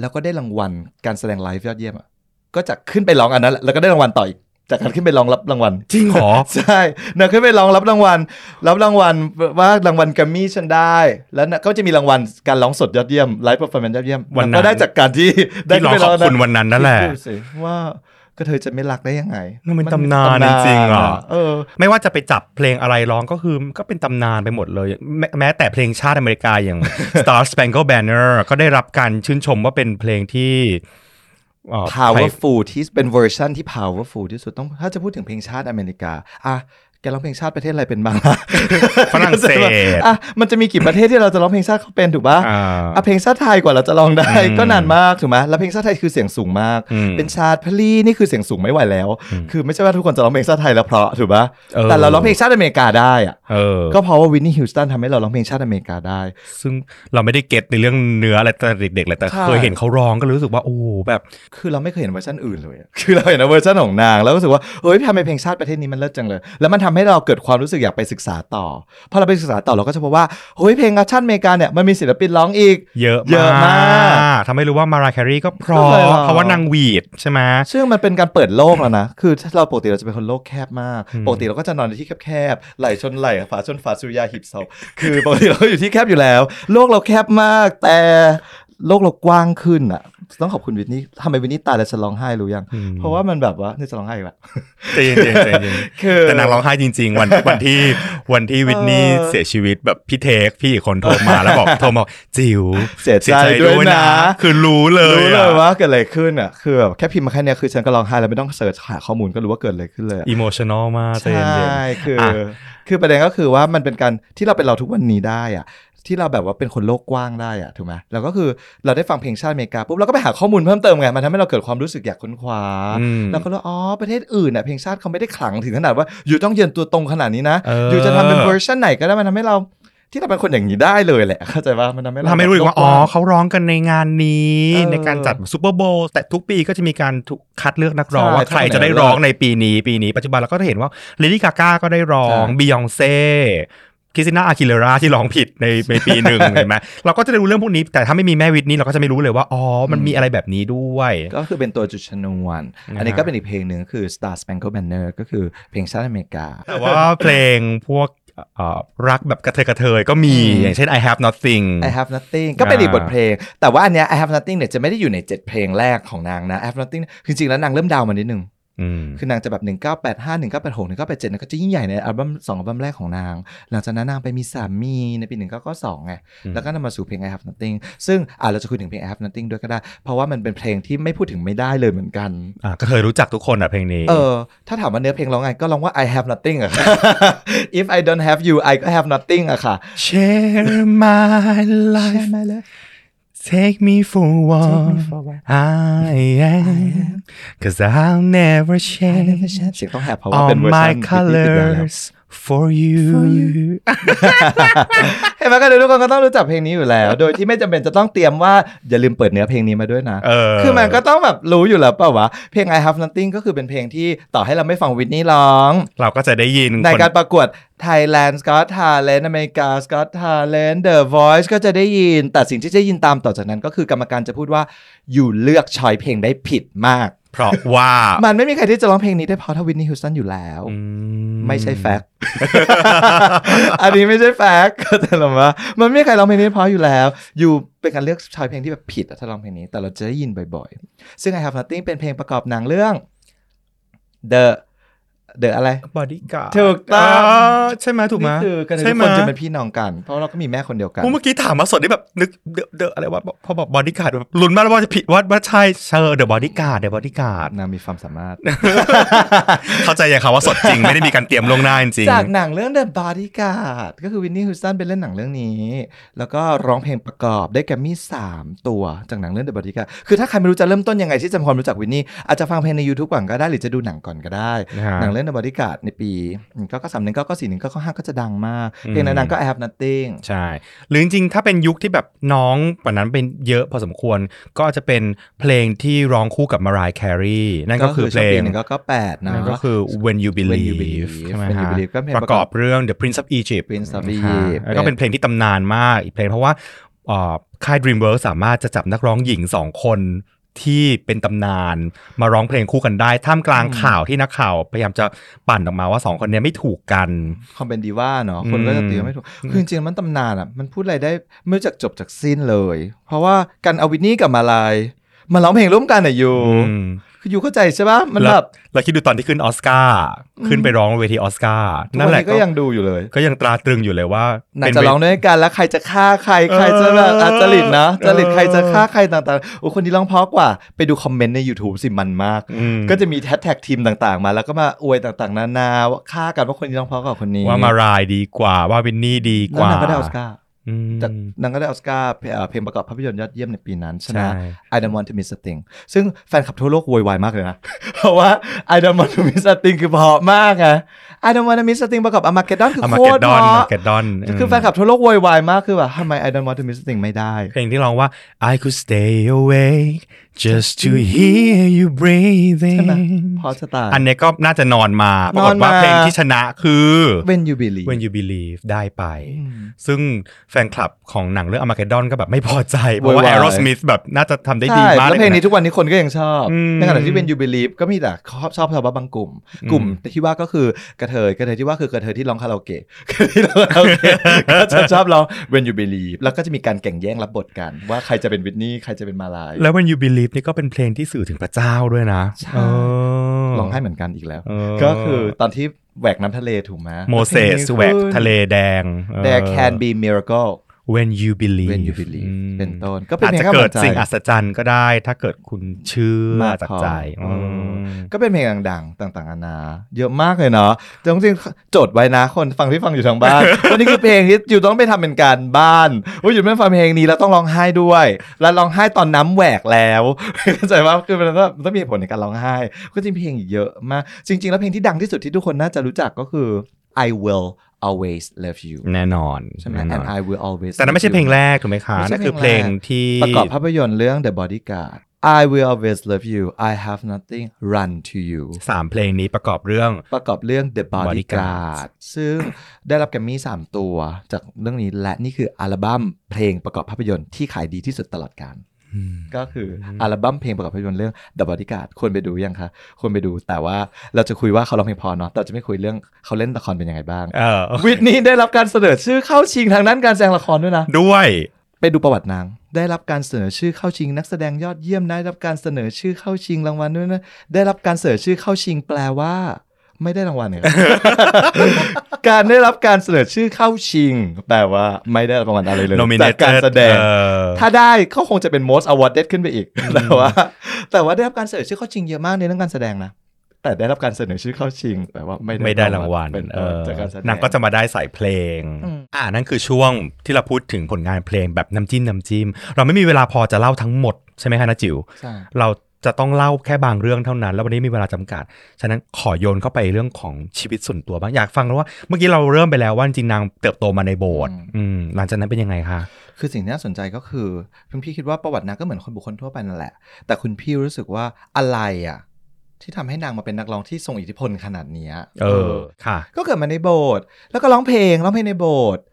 แล้วก็ได้รางวัลการแสดงไลฟ์ยอดเยี่ยมอะก็จะขึ้นไปร้องอันนั้น และแล้วก็ได้รางวัลต่ออีก จากการขึ้นไปร้องรับรางวัลจริงเหรอ ใช่นางขึ้นไปร้องรับรางวัล รับรางวัลว่ารางวัลแกรมมี่ฉันได้ แล้วก็จะมีรางวัลการร้องสดยอดเยี่ยม live performance ยอดเยี่ยมวันนั้นก็ได้จากการที่ได้ที่ร้องขึ้นขไปอบคุณวันนั้นนั่นแหละคิดดูสิว่าก็เธอจะไม่รักได้ยังไงมันเป็นตำนานจริงๆอะเออ ไม่ว่าจะไปจับเพลงอะไรร้องก็คือก็เป็นตำนานไปหมดเลย แม้แม้แต่เพลงชาติอเมริกาอย่าง Star Spangled Banner ก็ได้รับการชื่นชมว่าเป็นเพลงที่เอ่อ powerful ที่เป็นเวอร์ชันที่ powerful ที่สุดต้องถ้าจะพูดถึงเพลงชาติอเมริกาอะ แกร้องเพลงชาติประเทศอะไรเป็นบ้างล่ะฝรั่งเศสอะมันจะมีกี่ประเทศที่เราจะร้องเพลงชาติเขาเป็นถูกปะอ่าอะเพลงชาติไทยกว่าเราจะร้องได้อืมก็นานมากถูกไหมแล้วเพลงชาติไทยคือเสียงสูงมากอืมเป็นชาติพลีนี่คือเสียงสูงไม่ไหวแล้ว คือไม่ใช่ว่าทุกคนจะร้องเพลงชาติไทยแล้วเพราะถูกปะเออแต่เราร้องเพลงชาติอเมริกาได้อะเออก็เพราะว่า Whitney Houston ทำให้เราร้องเพลงชาติอเมริกาได้ ซึ่งเราไม่ได้ get ในเรื่องเนื้ออะไรแต่เด็กๆเลยแต่ใช่เคยเห็นเขาร้องก็รู้สึกว่าโอ้โหแบบ คือเราไม่เคยเห็นเวอร์ชันอื่นเลยอะคือเราเห็นเวอร์ชันของนางแล้วรู้สึกว่าเฮ้ยทำไมเพลงชาติประเทศนี้มันเลิศจังเลยแล้วมันทำให้เราเกิดความรู้สึกอยากไปศึกษาต่อ พอเราไปศึกษาต่อเราก็จะพบว่าเฮ้ยเพลงแอคชั่นอเมริกาเนี่ยมันมีศิลปินร้องอีก เยอะเยอะมากทำให้รู้ว่า Mariah Carey ก็ร้องเหรอเพราะว่านางหวีดใช่ไหมซึ่งมันเป็นการเปิดโลกแล้วนะ คือถ้าเราปกติเราจะเป็นคนโลกแคบมากอืมปกติเราก็จะนอนในที่แคบๆไหล่ชนไหล่ฝาชนฝาสุริยาหิบเสาคือปกติเราอยู่ที่แคบอยู่แล้ว โลกเราแคบมากแต่ โลกเรากว้างขึ้นอะ ต้องขอบคุณวินนี่ทำไมวินนี่ตายแล้วจะร้องไห้รู้ยังอืมเพราะว่ามันแบบว่านี่จะร้องไห้อีกแล้วใจเย็นๆใจเย็นคือๆแต่นางร้องไห้จริง ๆ วันวันที่วันที่ Whitney เออเสียชีวิตแบบพี่เทคพี่อีกคนโทรมาแล้วบอกโทรมาบอกจิ๋วเสียใจด้วยนะ คือรู้เลยรู้เลยอะว่าเกิดอะไรขึ้นอะคือแบบแค่พิมพ์มาแค่เนี้ยคือฉันก็ร้องไห้แล้วไม่ต้อง search หาข้อมูลก็รู้ว่าเกิดอะไรขึ้นเลยอะ emotional มากใช่ใจเย็นคืออะคือประเด็นก็คือว่ามันเป็นการที่เราเป็นเราทุกวันนี้ได้อะ ที่เราแบบว่าเป็นคนโลกกว้างได้อะถูกไหมแล้วก็คือเราได้ฟังเพลงชาติอเมริกาปุ๊บเราก็ไปหาข้อมูลเพิ่มเติมไงมันทำให้เราเกิดความรู้สึกอยากค้นคว้าอืมแล้วก็รู้อ๋อประเทศอื่นน่ะเพลงชาติเขาไม่ได้ขลังถึงขนาดว่าอยู่ต้องเยืนตัวตรงขนาดนี้นะเอออยู่จะทำเป็นเวอร์ชันไหนก็ได้มันทำให้เราที่เราเป็นคนอย่างนี้ได้เลยแหละ เข้าใจว่ามันทำให้เราทำให้รู้อีกว่าโลอ๋อว้งเขาร้องกันในงานนี้เออในการจัดซูเปอร์โบว์แต่ทุกปีก็จะมีการถูกคัดเลือกนักร้องใช่ว่าใครจะได้ร้องในปีนี้ปีนี้ ปัจจุบันเราก็จะเห็นว่าLady Gaga ก็ได้ร้องใช่ Beyoncé Christina Aguilera ที่ร้องผิดในในปีหนึ่งเห็นไหมเราก็จะได้รู้เรื่องพวกนี้ แต่ถ้าไม่มีแม่ Whitney เราก็จะไม่รู้เลยว่า อ๋อ มันมีอะไรแบบนี้ด้วย ก็คือเป็นตัวจุดชนวน อันนี้ก็เป็นอีกเพลงหนึ่งคือ Star Spangled Banner ก็คือเพลงชาติอเมริกา แต่ว่าเพลงพวกเอ่อรักแบบกระเทยกระเทยก็มีอืมอย่างเช่น I Have Nothing I have nothing ก็เป็นอีกอ่าบทเพลง แต่ว่าอันเนี้ย I have nothing เนี่ยจะไม่ได้อยู่ใน 7 เพลงแรกของนางนะ I have nothing คือจริงๆแล้วนางเริ่ม down มานิดนึงอืม คือนางจะแบบ 1985 1986 1987เนี่ยก็จะยิ่งใหญ่ในอัลบั้มสองอัลบั้มแรกของนาง หลังจากนั้นนางไปมีสามีในปี 1992ไงอืมแล้วก็นำมาสู่เพลง I have nothing ซึ่งอ่าเราจะคุยถึงเพลง I have nothing ด้วยก็ได้ เพราะว่ามันเป็นเพลงที่ไม่พูดถึงไม่ได้เลยเหมือนกันอะกระเทยรู้จักทุกคนอะเพลงนี้ เออ ถ้าถามว่าเนื้อเพลงร้องไงก็ร้องว่า I have nothing อะค่ะ If I don't have you I ก็ have nothing อะค่ะ Share my life Take me for what I am Cause I'll never change เสียงต้องแหบเพราะว่าเป็น All เวอร์ชั my นที่ติดแล้ว colors for you เห็นไหมก็เลยทุกคนก็ต้องรู้จักเพลงนี้อยู่แล้ว โดยที่ไม่จำเป็นจะต้องเตรียมว่า อย่าลืมเปิดเนื้อเพลงนี้มาด้วยนะเออคือมันก็ต้องแบบรู้อยู่แล้วเปล่าวะ เพลง I Have Nothing ก็คือเป็นเพลงที่ต่อให้เราไม่ฟังวิทนี่ร้อง เราก็จะได้ยิน ในคนการประกวด Thailand Scott Talent อเมริกา Scott Talent The Voice ก็จะได้ยิน แต่สิ่งที่จะได้ยินตามต่อจากนั้นก็คือกรรมการจะพูดว่า อยู่เลือก choice เพลงได้ผิดมาก เพราะว่ามันไม่มีใครที่จะร้องเพลงนี้ได้เพราะถ้า Whitney Houston อยู่แล้วอืมไม่ใช่ fact อันนี้ไม่ใช่ fact เข้าใจหรอวะมันไม่มีใครร้องเพลงนี้เพราะอยู่แล้ว อยู่เป็นการเลือก choice เพลงที่แบบผิดอะถ้าร้องเพลงนี้แต่เราจะได้ยินบ่อยๆ ซึ่ง I Have Nothing เป็นเพลงประกอบหนังเรื่อง The The อะไรบอดี้การ์ถูกต้องใช่ไหมถูกไหมนี่คือกันทุใช่กไหมคนจะเป็นพี่น้องกัน เพราะเราก็มีแม่คนเดียวกันกูเมื่อกี้ถามมาสดที่แบบนึก The The อะไรวะพอบอกบอดี้การ์ดแบบลุ้นมากว่าจะผิดว่าว่าใช่เชอ The Bodyguard The Bodyguard นางมีความสามารถ เข้าใจยังครับว่าสดจริงไม่ได้มีการเตรียมลวงหน้าจริงจากหนังเรื่อง The Bodyguard ก็คือวินนี่ฮิวสตันเป็นเล่นหนังเรื่องนี้ แล้วก็ร้องเพลงประกอบได้แกรมมี่3ตัวจากหนังเรื่อง The Bodyguard คือถ้าใครไม่รู้จะเริ่มต้นยังไงที่จะทำความรู้จักวินนี่อาจจะฟังเพลงใน YouTube ก่อนก็ได้หรือจะดูหนังก่อนก็ได้นะฮะหนังเรื่อง The Bodyguard ในปีก็ก็สามหนึ่งก็ก็สี่หนึ่งก็ก็ห้าก็จะดังมากอืมเพลงนั้นๆก็ I Have Nothing ใช่ หรือจริงๆ ถ้าเป็นยุคที่แบบน้องกว่านั้นเป็นเยอะพอสมควรก็จะเป็นเพลงที่ร้องคู่กับมารายแครีนั่นก็คือเพลช่วงปีหนึ่งก็ก็แปดนะนั่นก็คือ When You When You Believe Believe ใช่ไหม When You ฮะ Believe ก็เพลงประกอบเรื่อง The Prince of Egypt Prince of นะ Egypt ฮะแล้วก็เป็นเพลงที่ตำนานมากอีกเพลงเพราะว่าเอ่อค่าย DreamWorks สามารถจะจับนักร้องหญิงสองคน ที่เป็นตำนานมาร้องเพลงคู่กันได้ ท่ามกลางข่าวที่นักข่าวพยายามจะปั่นออกมาว่าสองคนเนี้ยไม่ถูกกันความเป็นดีว่าเนาะคนก็จะตีว่าไม่ถูก คือจริงๆมันตำนานอะมันพูดอะไรได้ไม่รู้จักจบจากสิ้นเลย เพราะว่าการเอาวินนี่กับมาลายมาร้องเพลงร่วมกันอะอยู่อืม คืออยู่เข้าใจใช่ปะมันแล้แบวบเราคิดดูตอนที่ขึ้นออสการ์ขึ้นไปร้องเวทีออสการ์ทุกนั่นวันแหละนี้ก็ยังดูอยู่เลย ก็ยังตราตรึงอยู่เลยว่าน่าเป็นจะร้องด้วยกันแล้วใครจะฆ่าใครใครจะแบบเอออาจริตนะจริตเออใครจะฆ่าใครต่างๆโอ้คนที่ร้องเพราะกว่า ไปดูคอมเมนต์ใน YouTube สิมันมากอืมก็จะมีแท็กแท็กทีมต่างๆ มาแล้วก็มาอวยต่างๆ นานาว่าฆ่ากันว่าคนที่ร้องเพราะกว่าคนนี้ว่ามารายดีกว่าว่าวินนี่ดีกแล้วว่านางก็ได้ออสการ์ อืมจากนางก็ได้ออสการ์เพลงเอ่อเพลงประกอบภาพยนตร์ยอดเยี่ยมในปีนั้นชนะใช่ I don't want to miss a thing ซึ่งแฟนคลับทั่วโลกโวยวายมากเลยนะ เพราะว่า I don't want to miss a thing คือเพราะมากไง I don't want to miss a thing ประกอบ Armageddon คืออามาโคเกตดรดอนเพอาราะเกดดอนคือแฟนคลับทั่วโลกโวยวายมากคือแบบทำไม I don't want to miss a thing ไม่ได้ เพลงที่ร้องว่า I could stay awake just to hear you ใช่ไหม breathing พอจะตายอันเนี้ยก็น่าจะนอนมาปรากฏนอนมาว่าเพลงที่ชนะคือ When You Believe When You Believe ได้ไป ซึ่งแฟนคลับของหนังเรื่อง Armageddon ก็แบบไม่พอใจ เพราะว่าโวยวาย Aerosmith แบบน่าจะทำได้ดีใช่มากแล้วเพลงนี้ยะทุกวันนี้คนก็ยังชอบอืมในขณะที่ When You Believe ก็มีแต่ชอบชอบชาวบ้านบางกลุ่ม กลุ่มที่ว่าก็คือกระเทยกระเทยที่ว่าคือกระเทยที่ร้องคาราโอเกะกระเทยที่ร้องคาราโอเกะก็จะชอบร้อง When You Believe แล้วก็จะมีการแข่งแย่งรับบทกันว่าใครจะเป็นวิทนี่ใครจะเป็นมาลายแล้ว When You Believe นี่ก็เป็นเพลงที่สื่อถึงพระเจ้าด้วยนะใช่เออร้องให้เหมือนกันอีกแล้วเออก็คือตอนที่แหวกน้ำทะเลถูกไหมโมเสสแหวกทะเลแดงเออ There can be miracle When You Believe When You Believe อืมเป็นต้นก็เป็นอาจเพลงจะให้เกิดกำลังใจสิ่งอัศจรรย์ก็ได้ ถ้าเกิดคุณเชื่อมากจากพอใจเออมก็เป็นเพลงดังๆ ต่างๆนานาเยอะมากเลยเนาะแต่จริงๆจดไว้นะคนฟังที่ฟังอยู่ทางบ้านวันนี้คือเพลงที่อยู่ต้องไปทำเป็นการบ้านว่าอยู่ไม่ฟังเพลงนี้แล้วต้องร้องไห้ด้วย แล้วร้องไห้ตอนน้ำแหวกแล้วเข้าใจว่าคือมันต้องมันต้องมีเหตุผลในการร้องไห้ ก็จริงเพลงเยอะมากจริง ๆ แล้วเพลงที่ดังที่สุดที่ทุกคนน่าจะรู้จักก็คือ I will always love you แน่นอนใช่ไหมแน่นอน and I will always แต่นั้นไม่ใช่ love เพล you งแรกถูกไหมคะไม่ใช่นั่นคือเพลงที่ประกอบภาพยนตร์เรื่อง The Bodyguard I will always love you I have nothing run to you สามเพลงนี้ประกอบเรื่องประกอบเรื่อง The Bodyguard Bodyguard ซึ่งได้รับแกรมมี่3ตัวจากเรื่องนี้และนี่คืออัลบั้มเพลงประกอบภาพยนตร์ที่ขายดีที่สุดตลอดกาล ก็คืออัลบั้มเพลงประกอบภาพยนตร์เรื่อง The Bodyguard ควรไปดูยังคะควรไปดูแต่ว่าเราจะคุยว่าเขาร้องเพลงพอเนาะแต่เราจะไม่คุยเรื่องเขาเล่นละครเป็นยังไงบ้างเออวิทนี้ได้รับการเสนอชื่อเข้าชิงทางด้านการแสดงละครด้วยนะ ด้วยไปดูประวัตินาง ได้รับการเสนอชื่อเข้าชิง นักแสดงยอดเยี่ยมได้รับการเสนอชื่อเข้าชิงรางวัลด้วยนะได้รับการเสนอชื่อเข้าชิงแปลว่า ไม่ได้รางวัลเนี่ยการได้รับการเสนอชื่อเข้าชิงแปลว่าไม่ได้รับรางวัลอะไรเลย nominated จากการแสดงเออถ้าได้ก็คงจะเป็น most awarded ขึ้นไปอีก แต่ว่า แต่ว่าได้รับการเสนอชื่อเข้าชิงเยอะมากในเรื่องการแสดงนะแต่ได้รับการเสนอชื่อเข้าชิง แต่ว่าไม่ไม่ได้รางวัลเป็นเอต้นอจากการแสดงนางก็จะมาได้สายเพลงอืมอ่านั่นคือช่วงที่เราพูดถึงผลงานเพลงแบบน้ำจิ้มน้ำจิ้มเราไม่มีเวลาพอจะเล่าทั้งหมดใช่ไหมคะนะจิ๋วใช่เรา จะต้องเล่าแค่บางเรื่องเท่านั้น แล้ววันนี้มีเวลาจำกัด ฉะนั้นขอโยนเข้าไปเรื่องของชีวิตส่วนตัวบ้างอยากฟังแล้วว่า เมื่อกี้เราเริ่มไปแล้วว่าจริงๆนางเติบโตมาในโบสถ์อืมหลังจากนั้นเป็นยังไงคะคือสิ่งที่น่าสนใจก็คือคุณพี่คิดว่าประวัตินางก็เหมือนคนบุคคลทั่วไปนั่นแหละ แต่คุณพี่รู้สึกว่าอะไรอะที่ทำให้นางมาเป็นนักร้องที่ทรงอิทธิพลขนาดเนี้ยเออค่ะ ก็เกิดมาในโบสถ์แล้วก็ร้องเพลงร้องเพลงในโบสถ์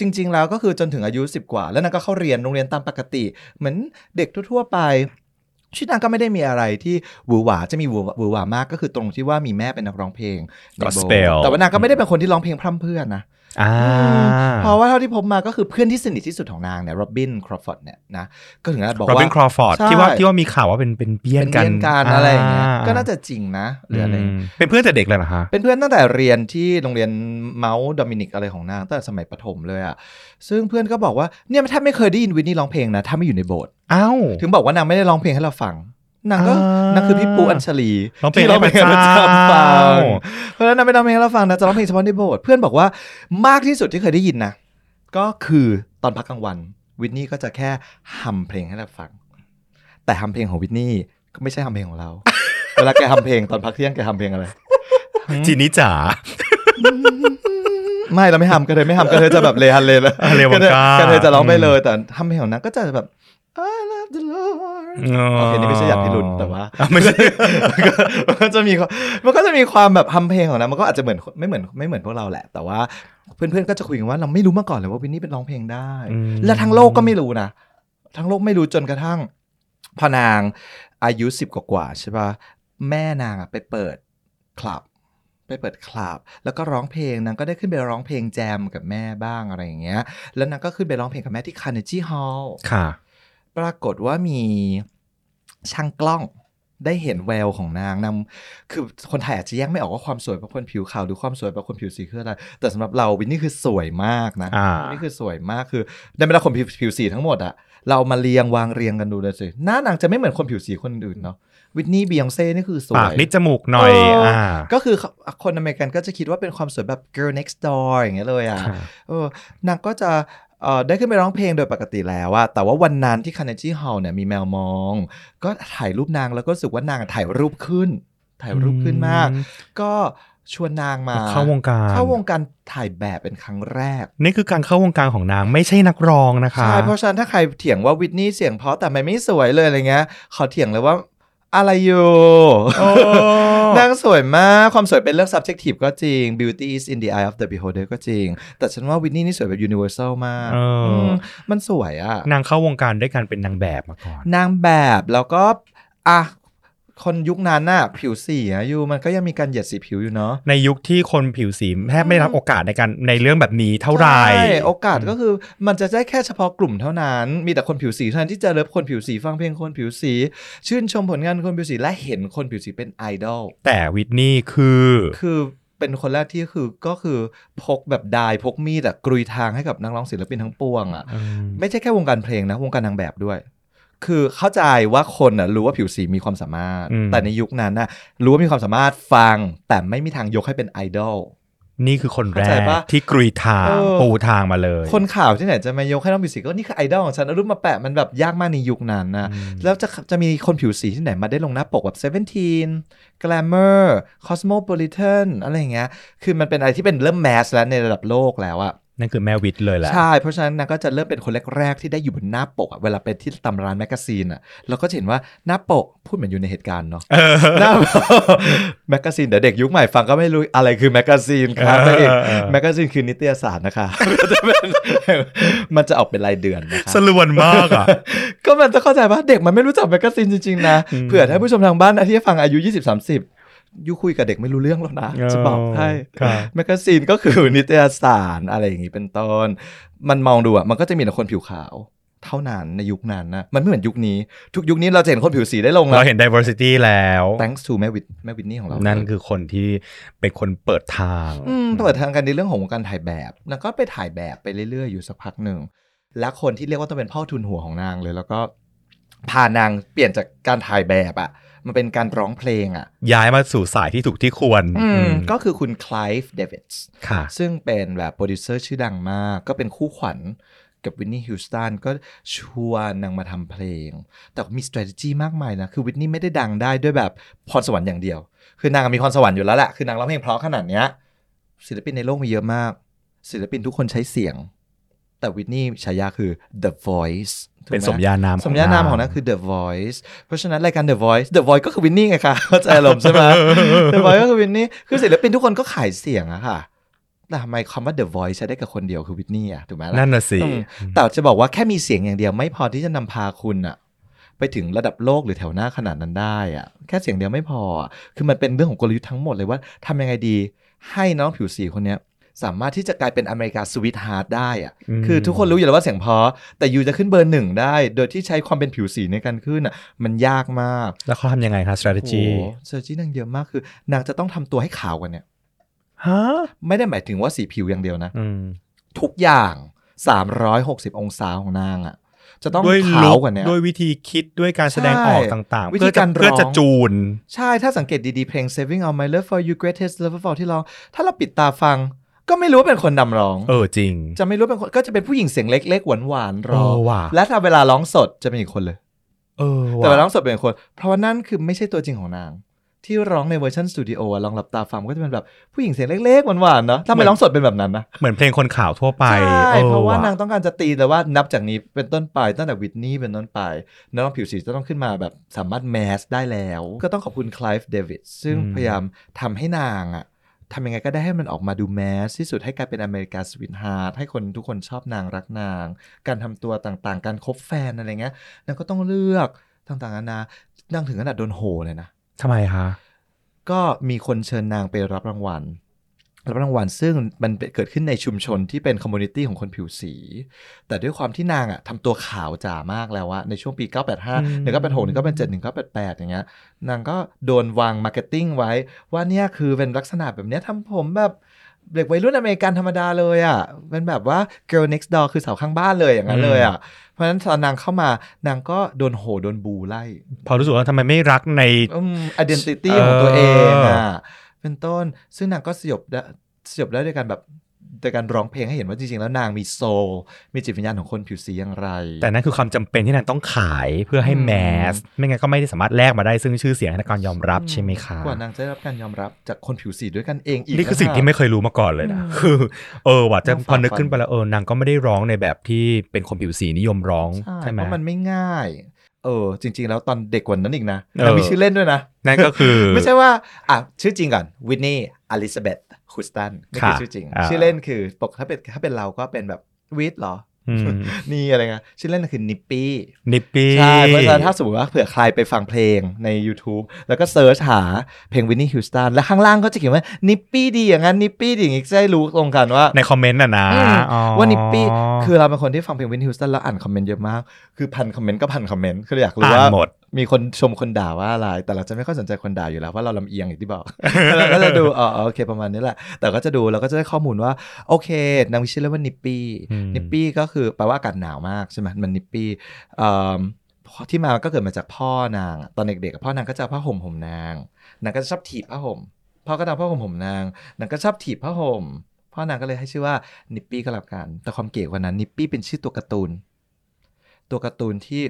จริง ๆ แล้วก็คือจนถึงอายุ 10 กว่า แล้วนางก็เข้าเรียนโรงเรียนตามปกติ เหมือนเด็กทั่ว ๆ ไป ชีวิตนางก็ไม่ได้มีอะไรที่หวือหวาจะมีหวือหวือหวามากก็คือตรงที่ว่ามีแม่เป็นนักร้องเพลงในโบสถ์ Gospel แต่ว่านางก็ไม่ได้เป็นคนที่ร้องเพลงพร่ำเพรื่อนนะอ่า เพราะว่าเท่าที่พบมาก็คือเพื่อนที่สนิทที่สุดของนางเนี่ยโรบินครอฟอร์ดเนี่ยนะก็ถึงได้บอกว่าโรบินครอฟอร์ดใช่ที่ว่าที่ว่ามีข่าวว่าเป็นเป็นเบี้ยนเป็นกันเพื่อนกันอะไรอย่างเงี้ยก็น่าจะจริงนะหรืออะไรมเป็นเพื่อนแต่เด็กเลยเหรอคะเป็นเพื่อนตั้งแต่เรียนที่โรงเรียนเมาท์โดมินิกอะไรของนางตั้งแต่สมัยประถมเลยอะซึ่งเพื่อนก็บอกว่าเนี่ยแทบไม่เคยได้ยินวิทนีย์ร้องเพลงนะถ้าไม่อยู่ในโบสถ์อ้าวถึงบอกว่านางไม่ได้ร้องเพลงให้เราฟัง นางก็อ่านั่นคือพี่ปูอัญชลีร้องเพลงที่ร้องเพลงให้พระเจ้าให้พระเจ้าฟังเพราะฉะนั้นนางไม่ร้องเพลงให้เราฟังนะจะร้องเพลงเฉพาะในโบสถ์เพื่อนบอกว่ามากที่สุดที่เคยได้ยินนะก็คือตอนพักกลางวัน วินนี่ก็จะแค่ฮัมเพลงให้เราฟัง แต่ฮัมเพลงของวินนี่ก็ไม่ใช่ฮัมเพลงของเรา เวลาแกฮัมเพลงตอนพักเที่ยงแกฮัมเพลงอะไรจีนี่จ๋าไม่เราไม่ทำกันเลยไม่ทำกันเลยจะแบบเลฮันเลยแล้วอะเลวังกากันเลยจะร้องไปเลยแต่ทำเพลงของนั้นก็จะแบบ I love the Lord โอเคนี่ไม่ใช่อยากพิรุณแต่ว่าอะไม่ใช่มันก็จะมีความมันก็จะมีความแบบทำเพลงของนั้นมันก็อาจจะเหมือนไม่เหมือนไม่เหมือนพวกเราแหละ แต่ว่าเพื่อนๆก็จะคุยกันว่าเราไม่รู้มาก่อนเลยว่าวินนี่เป็นร้องเพลงได้อืมและทั้งโลกก็ไม่รู้นะทั้งโลกไม่รู้จนกระทั่งพอนางอายุสิบกว่าๆใช่ป่ะแม่นางอะไปเปิดคลับไปเปิดคลับ แล้วก็ร้องเพลงนางก็ได้ขึ้นไปร้องเพลงแจมกับแม่บ้างอะไรอย่างเงี้ย แล้วนางก็ขึ้นไปร้องเพลงกับแม่ที่คาร์เนจีฮอลล์ค่ะ ปรากฏว่ามีช่างกล้องได้เห็นแววของนางนางคือคนไทยอาจจะแยกไม่ออกว่าความสวยเป็นคนผิวขาวหรือความสวยเป็นคนผิวสีคืออะไรแต่สำหรับเราวินนี่คือสวยมากนะอ่าวินนี่คือสวยมากคือในบรรดาคนผิวผิวสีทั้งหมดอะเรามาเรียงวางเรียงกันดูเลยสิหน้านางจะไม่เหมือนคนผิวสีคนอื่นเนาะวินนี่บียองเซ่นี่คือสวปากยนิดจมูกหน่อยเอออ่อ่าก็คือคนอเมริกันก็จะคิดว่าเป็นความสวยแบบ girl next door อย่างเงี้ยเลยอะค่ะเออนางก็จะเอ่อ ได้ขึ้นไปร้องเพลงโดยปกติแล้วอะแต่ว่าวันนั้นที่คาร์เนจีฮอลล์เนี่ยมีแมวมอง ก็ถ่ายรูปนางแล้วก็รู้สึกว่านางถ่ายรูปขึ้น ถ่ายรูปขึ้นมาก ก็ชวนนางมาเข้าวงการเข้าวงการถ่ายแบบเป็นครั้งแรก นี่คือการเข้าวงการของนางไม่ใช่นักร้องนะคะใช่เพราะฉะนั้นถ้าใครเถียงว่าวิทนี่เสียงเพราะแต่มันไม่สวยเลยอะไรเงี้ยขอเถียงเลยว่า อะไรอยู่โอ้นางสวยมาก ความสวยเป็นเรื่อง subjective ก็จริง beauty is in the eye of the beholder ก็จริง แต่ฉันว่าวิทนี่นี่สวยแบบ universal มากเอออืมมันสวยอะนางเข้าวงการด้วยการเป็นนางแบบมาก่อน นางแบบแล้วก็อะ คนยุคนั้นน่ะผิวสีอะอยู่มันก็ยังมีการเหยียดสีผิวอยู่เนาะในยุคที่คนผิวสีแทบไม่ได้รับโอกาสในการในเรื่องแบบนี้เท่าไหร่ใช่โอกาสก็คือมันจะได้แค่เฉพาะกลุ่มเท่านั้น มีแต่คนผิวสีเท่านั้นที่จะเลิฟคนผิวสีฟังเพลงคนผิวสี ชื่นชมผลงานคนผิวสีและเห็นคนผิวสีเป็นไอดอลแต่วิทนี่คือคือเป็นคนแรกที่คือก็คือพกแบบดายพกมีดอะกรุยทางให้กับนักร้องศิลปินทั้งปวงอะมไม่ใช่แค่วงการเพลงนะวงการนางแบบด้วย คือเข้าใจว่าคนน่ะรู้ว่าผิวสีมีความสามารถอืมแต่ในยุคนั้นน่ะรู้ว่ามีความสามารถฟัง แต่ไม่มีทางยกให้เป็นไอดอลนี่คือคนแรเข้าใจกปะที่กรีดทางเออปูทางมาเลย คนข่าวที่ไหนจะมายกให้น้องผิวสีก็นี่คือไอดอลของฉันเอารูปมาแปะมันแบบยากมากในยุคนั้นนะอืมแล้วจะจะมีคนผิวสีที่ไหนมาได้ลงหน้าปกแบบ17 Glamour Cosmopolitan อะไรอย่างเงี้ยคือมันเป็นอะไรที่เป็นเริ่ม mass แล้วในระดับโลกแล้วอะ นั่นคือแม่วิทย์เลยแหละใช่ เพราะฉะนั้นนางก็จะเริ่มเป็นคนแรก ๆ ที่ได้อยู่บนหน้าปกอะเวลาไปที่ตำร้านแมกกาซีนอะเราก็จะเห็นว่าหน้าปกพูดเหมือนอยู่ในเหตุการณ์เนาะเออหน้าปกแมกกาซีนเดี๋ยวเด็กยุคใหม่ฟังก็ไม่รู้อะไรคือแมกกาซีนครับเออตัวเองเออแมกกาซีนคือนิตยสารนะคะจะเป็นมันจะออกเป็นรายเดือนนะคะสลวนมากอะก็มันจะเข้าใจว่าเด็กมันไม่รู้จักแมกกาซีนจริงๆนะอืมเผื่อท่านผู้ชมทางบ้านนะที่ฟังอายุ 20 30 you คุยกับเด็กไม่รู้เรื่องหรอกนะ จะบอกให้ครับแมกกาซีนก็คือนิตยสารอะไรอย่างนี้เป็นต้น มันมองดูอะ มันก็จะมีแต่คนผิวขาว เท่านั้นในยุคนั้นนะ มันไม่เหมือนยุคนี้ ทุกยุคนี้เราจะเห็นคนผิวสีได้ลงแล้วเราเห็น diversity แล้ว thanks to แม่วิทแม่วิทนีย์ของเรา นั่นเลยคือคนที่เป็นคนเปิดทางอืมเปิดทางกันในเรื่องของวงการถ่ายแบบ แล้วก็ไปถ่ายแบบไปเรื่อยๆอยู่สักพักหนึ่ง และคนที่เรียกว่าต้องเป็นพ่อทุนหัวของนางเลย แล้วก็พานางเปลี่ยนจากการถ่ายแบบอะ มันเป็นการร้องเพลงอะย้ายมาสู่สายที่ถูกที่ควรอืมอืมก็คือคุณคล v ฟเดวิสค่ะซึ่งเป็นแบบโปรดิวเซอร์ชื่อดังมาก ก็เป็นคู่ขวัญกับวิทนีย์ฮิวสตันก็ชวนนางมาทำเพลง แต่มี strategy มากมายนะ คือวิทนีย์ไม่ได้ดังได้ด้วยแบบพรสวรรค์อย่างเดียว คือนางมีพรสวรรค์อยู่แล้วแหละ คือนางร้องเพลงเพราะขนาดเนี้ยศิลปินในโลกมีเยอะมาก ศิลปินทุกคนใช้เสียง แต่วินนี่ฉายาคือ The Voice ถูกไห เป็นสมญานามสมญานามของนางคือ The Voice เพราะฉะนั้นรายการ The Voice The Voice ก็คือวินนี่ไงคะเข้าใจอารมณ์ใช่ไหม The Voice ก็คือวินนี่คือศิลปินทุกคนก็ขายเสียงอะค่ะแต่ทำไมคำว่า The Voice ใช้ได้กับคนเดียวคือวินนี่อะถูกไหมล่ะนั่นน่ะสิอืมแต่จะบอกว่าแค่มีเสียงอย่างเดียวไม่พอที่จะนำพาคุณอะไปถึงระดับโลกหรือแถวหน้าขนาดนั้นได้อะแค่เสียงเดียวไม่พออะคือมันเป็นเรื่องของกลยุทธ์ทั้งหมดเลยว่าทำยังไงดี ให้น้องผิวสีคนเนี้ย สามารถที่จะกลายเป็น America's Sweetheart ได้อะอืมคือทุกคนรู้อยู่แล้วว่าเสียงเพราะแต่ you จะขึ้นเบอร์หนึ่งได้ โดยที่ใช้ความเป็นผิวสีในการขึ้นอะมันยากมาก แล้วเขาทำยังไงคะ strategy โอ้ strategy นางเยอะมากคือ นางจะต้องทำตัวให้ขาวกว่าเนี่ยฮะไม่ได้หมายถึงว่าสีผิวอย่างเดียวนะอืมทุกอย่าง360องศาของนางอะ่ะจะต้องด้วยขาวลุคกว่าเนี้ยด้วยวิธีคิดด้วยการแสดงออกต่างๆวิธีเพื่อจะการร้องเพื่อจะจูน ใช่ถ้าสังเกตดีๆ เพลง Saving All My Love for You Greatest Love of All ที่ร้อง ถ้าเราปิดตาฟัง ก็ไม่รู้ว่าเป็นคนดำร้อง เออจริง จะไม่รู้เป็นคนก็จะเป็นผู้หญิงเสียงเล็กๆหวานๆร้อง เออว่ะ และถ้าเวลาร้องสดจะเป็นอีกคนเลย เออแต่เวลาร้ว่ะองสดเป็นอีกคน เพราะว่านั่นคือไม่ใช่ตัวจริงของนาง ที่ร้องในเวอร์ชันสตูดิโออะลองหลับตาฟังก็จะเป็นแบบผู้หญิงเสียงเล็กๆหวานๆเนาะถ้าไม่ร้องสดเป็นแบบนั้นนะ เหมือนเพลงคนข่าวทั่วไปใช่ออเพราะว่าว่นางต้องการจะตีเลยว่านับจากนี้เป็นต้นไปตั้งแต่วิทนี่เป็นต้นไปน้องผิวสีจะต้องขึ้นมาแบบสามารถ mass ได้แล้ว ก็ต้องขอบคุณคล v ฟเดวิดซึ่งพยายามทำให้นางอะ ทำยังไงก็ได้ให้มันออกมาดู mass ที่สุดให้กลายเป็น America's Sweetheart ให้คนทุกคนชอบนางรักนาง การทำตัวต่างๆ การคบแฟนอะไรเงี้ยนางก็ต้องเลือกต่างๆนานานางถึงขนาดโดนโห่เลยนะทำไมคะก็มีคนเชิญนางไปรับรางวัล รับรางวัลซึ่งมันเกิดขึ้นในชุมชนที่เป็น community ของคนผิวสี แต่ด้วยความที่นางอะทำตัวขาวจ๋ามากแล้วอะในช่วงปี 1985อืม1986 1987 1988 อย่างเงี้ยนางก็โดนวาง marketing ไว้ว่าเนี่ยคือเป็นลักษณะแบบเนี้ยทำผมแบบเด็กวัยรุ่นอเมริกันธรรมดาเลยอะเป็นแบบว่า girl next door คือสาวข้างบ้านเลยอย่างนั้นเลยอะเพราะฉะนั้นตอนนางเข้ามานางก็โดนโห่โดน boo ไล่ พอรู้สึกว่าทำไมไม่รักในอืม identity เออของตัวเองอะ เป็นต้น ซึ่งนางก็สยบได้สยบได้ด้วยการแบบโดยการร้องเพลงให้เห็นว่าจริงๆ แล้วนางมีโซล มีจิตวิญญาณของคนผิวสีอย่างไร แต่นั่นคือความจำเป็นที่นางต้องขายเพื่อให้อืมแมส ไม่งั้นก็ไม่ได้สามารถแลกมาได้ซึ่งชื่อเสียงให้นักการยอมรับใช่ไหมคะกว่านางจะได้รับการยอมรับจากคนผิวสีด้วยกันเองอีกนี่คือสิ่งะะที่ไม่เคยรู้มาก่อนเลยนะอืมคือเออว่าจะต้องพอนึกฝ่าฟันขึ้นไปแล้วเออนางก็ไม่ได้ร้องในแบบที่เป็นคนผิวสีนิยมร้องใช่ใช่ไหมเพราะมันไม่ง่าย เออจริง ๆ แล้วตอนเด็กกว่านั้นอีกนะเออนางมีชื่อเล่นด้วยนะ นั่นก็คือ ไม่ใช่ว่า อะ ชื่อจริงก่อนวิทนีย์อลิซาเบธฮิวสตันนี่คือค่ะชื่อจริงอ่าชื่อเล่นคือปกถ้าเป็นถ้าเป็นเราก็เป็นแบบวิทเหรออืม นี่อะไรเงี้ยชื่อเล่นคือนิปปี้นิปปี้ใช่เพราะฉะนั้นถ้าสมมติว่าเผื่อใครไปฟังเพลงใน YouTube แล้วก็ search หาเพลงวิทนีย์ฮิวสตันแล้วข้างล่างก็จะเขียนว่านิปปี้ดีอย่างนั้นนิปปี้ดีอย่างงี้จะได้รู้ตรงกันว่า ในคอมเมนต์น่ะนะอืมอ๋อว่านิปปี้คือเราเป็นคนที่ฟังเพลงวิทนีย์ฮิวสตันแล้วอ่านคอมเมนต์เยอะมาก คือพันคอมเมนต์ก็พันคอมเมนต์คืออยากรู้อ่าว่านหมดมีคนชมคนด่าว่าอะไร แต่เราจะไม่ค่อยสนใจคนด่าอยู่แล้วเพราะเราลำเอียงอย่างที่บอกเราก็จะดูอ๋อโอเคประมาณนี้แหละ แต่ก็จะดูเราก็จะได้ข้อมูลว่าโอเค นางมีชื่อเรียกว่านิปปี้อืมนิปปี้ก็คือแปลว่าอากาศหนาวมากใช่ไหมมัน nippy ที่มาก็เกิดมาจากพ่อนาง ตอนเด็กๆพ่อนางก็จะผ้าห่มห่มนางนางก็ชอบถีบผ้าห่มพ่อก็จะเอาผ้าห่มห่มนางนางก็ชอบถีบผ้าห่มพ่อนางก็เลยให้ชื่อว่านิปปี้ก็แล้วกัน แต่ความเก๋กว่านั้นนิปปี้เป็นชื่อตัวการ์ตูน ตัวการ์ตูนที่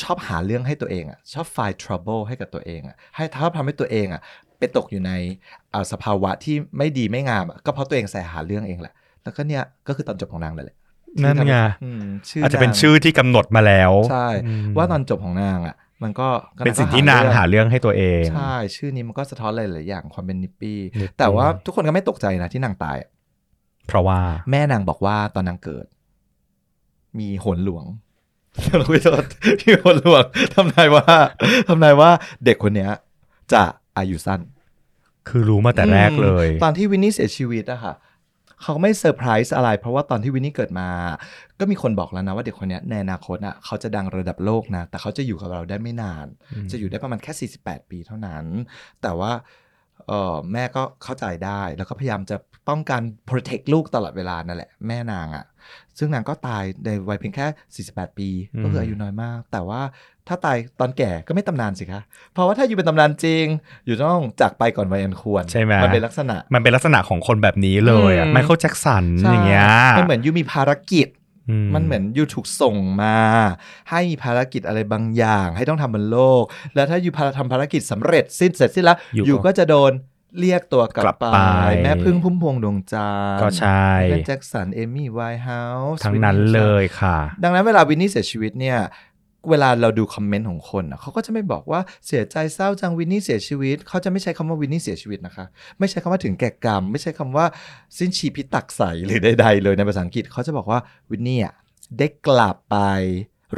ชอบหาเรื่องให้ตัวเองอะชอบ find trouble ให้กับตัวเองอะให้ท้าทำให้ตัวเองอะไปตกอยู่ในสภาวะที่ไม่ดีไม่งาม ก็เพราะตัวเองใส่หาเรื่องเองแหละ แล้วก็เนี่ยก็คือตอนจบของนางเลยแหละ นั่นไงอืมชื่ออาจจะเป็นนางชื่อที่กำหนดมาแล้ว ใช่อืมว่าตอนจบของนางอะ มันก็ก็เป็นสิ่งที่นางหาเรื่องให้ตัวเอง ใช่ ชื่อนี้มันก็สะท้อนหลายๆอย่างความเป็นนิปปี้นิปปี้แต่ว่าทุกคนก็ไม่ตกใจนะที่นางตายอะเพราะว่าแม่นางบอกว่าตอนนางเกิด มีโหนหลวงเราไม่โทษมีโหนหลวงทำนายว่าทำนายว่าเด็กคนเนี้ย จะอายุสั้น คือรู้มาแต่แรกเลยอืมตอนที่วินนี่เสียชีวิตอะค่ะ เขาก็ไม่เซอร์ไพรส์อะไร เพราะว่าตอนที่วินนี่เกิดมา ก็มีคนบอกแล้วนะว่าเด็กคนเนี้ยในอนาคตอะเขาจะดังระดับโลกนะ แต่เขาจะอยู่กับเราได้ไม่นานอืมจะอยู่ได้ประมาณแค่ 48 ปีเท่านั้น แต่ว่าเออ แม่ก็เข้าใจได้แล้วก็พยายามจะป้องกัน protect ลูกตลอดเวลานั่นแหละ แม่นางอะซึ่งนางก็ตายในวัยเพียงแค่ 48 ปี ก็คืออายุน้อยมาก แต่ว่าถ้าตายตอนแก่ก็ไม่ตำนานสิคะ เพราะว่าถ้าอยู่เป็นตำนานจริง อยู่ต้องจากไปก่อนวัยอันควร ใช่ไหมมันเป็นลักษณะ มันเป็นลักษณะของคนแบบนี้เลยอะอืมไมเคิลแจ็คสันใช่อย่างเงี้ยมันเหมือนยูมีภารกิจอื มันเหมือนยูถูกส่งมา ให้มีภารกิจอะไรบางอย่าง ให้ต้องทำบนโลก แล้วถ้า you พาทำภารกิจสำเร็จสิ้นเสร็จสิ้นแล้ว you ก็ you ก็จะโดนเรียกตัวกลักลับบไปไป แม่ผึ้งพุ่มพวงดวงจันทร์ก็ใช่ไมเคิลแจ็คสันเอมี่ไวท์เฮาส์ทั้งนั้นเลยค่ะ ดังนั้นเวลาวิทนีย์เสียชีวิตเนี่ย เวลาเราดูคอมเมนต์ของคนอะเขาก็จะไม่บอกว่าเสียใจเศร้าจังวิทนีย์เสียชีวิต เขาจะไม่ใช้คำว่าวิทนีย์เสียชีวิตนะคะ ไม่ใช้คำว่าถึงแก่กรรม ไม่ใช้คำว่าสิ้นชีพิตักษัยหรือใดๆเลยในภาษาอังกฤษเขาจะบอกว่าวิทนีย์อะได้กลับไป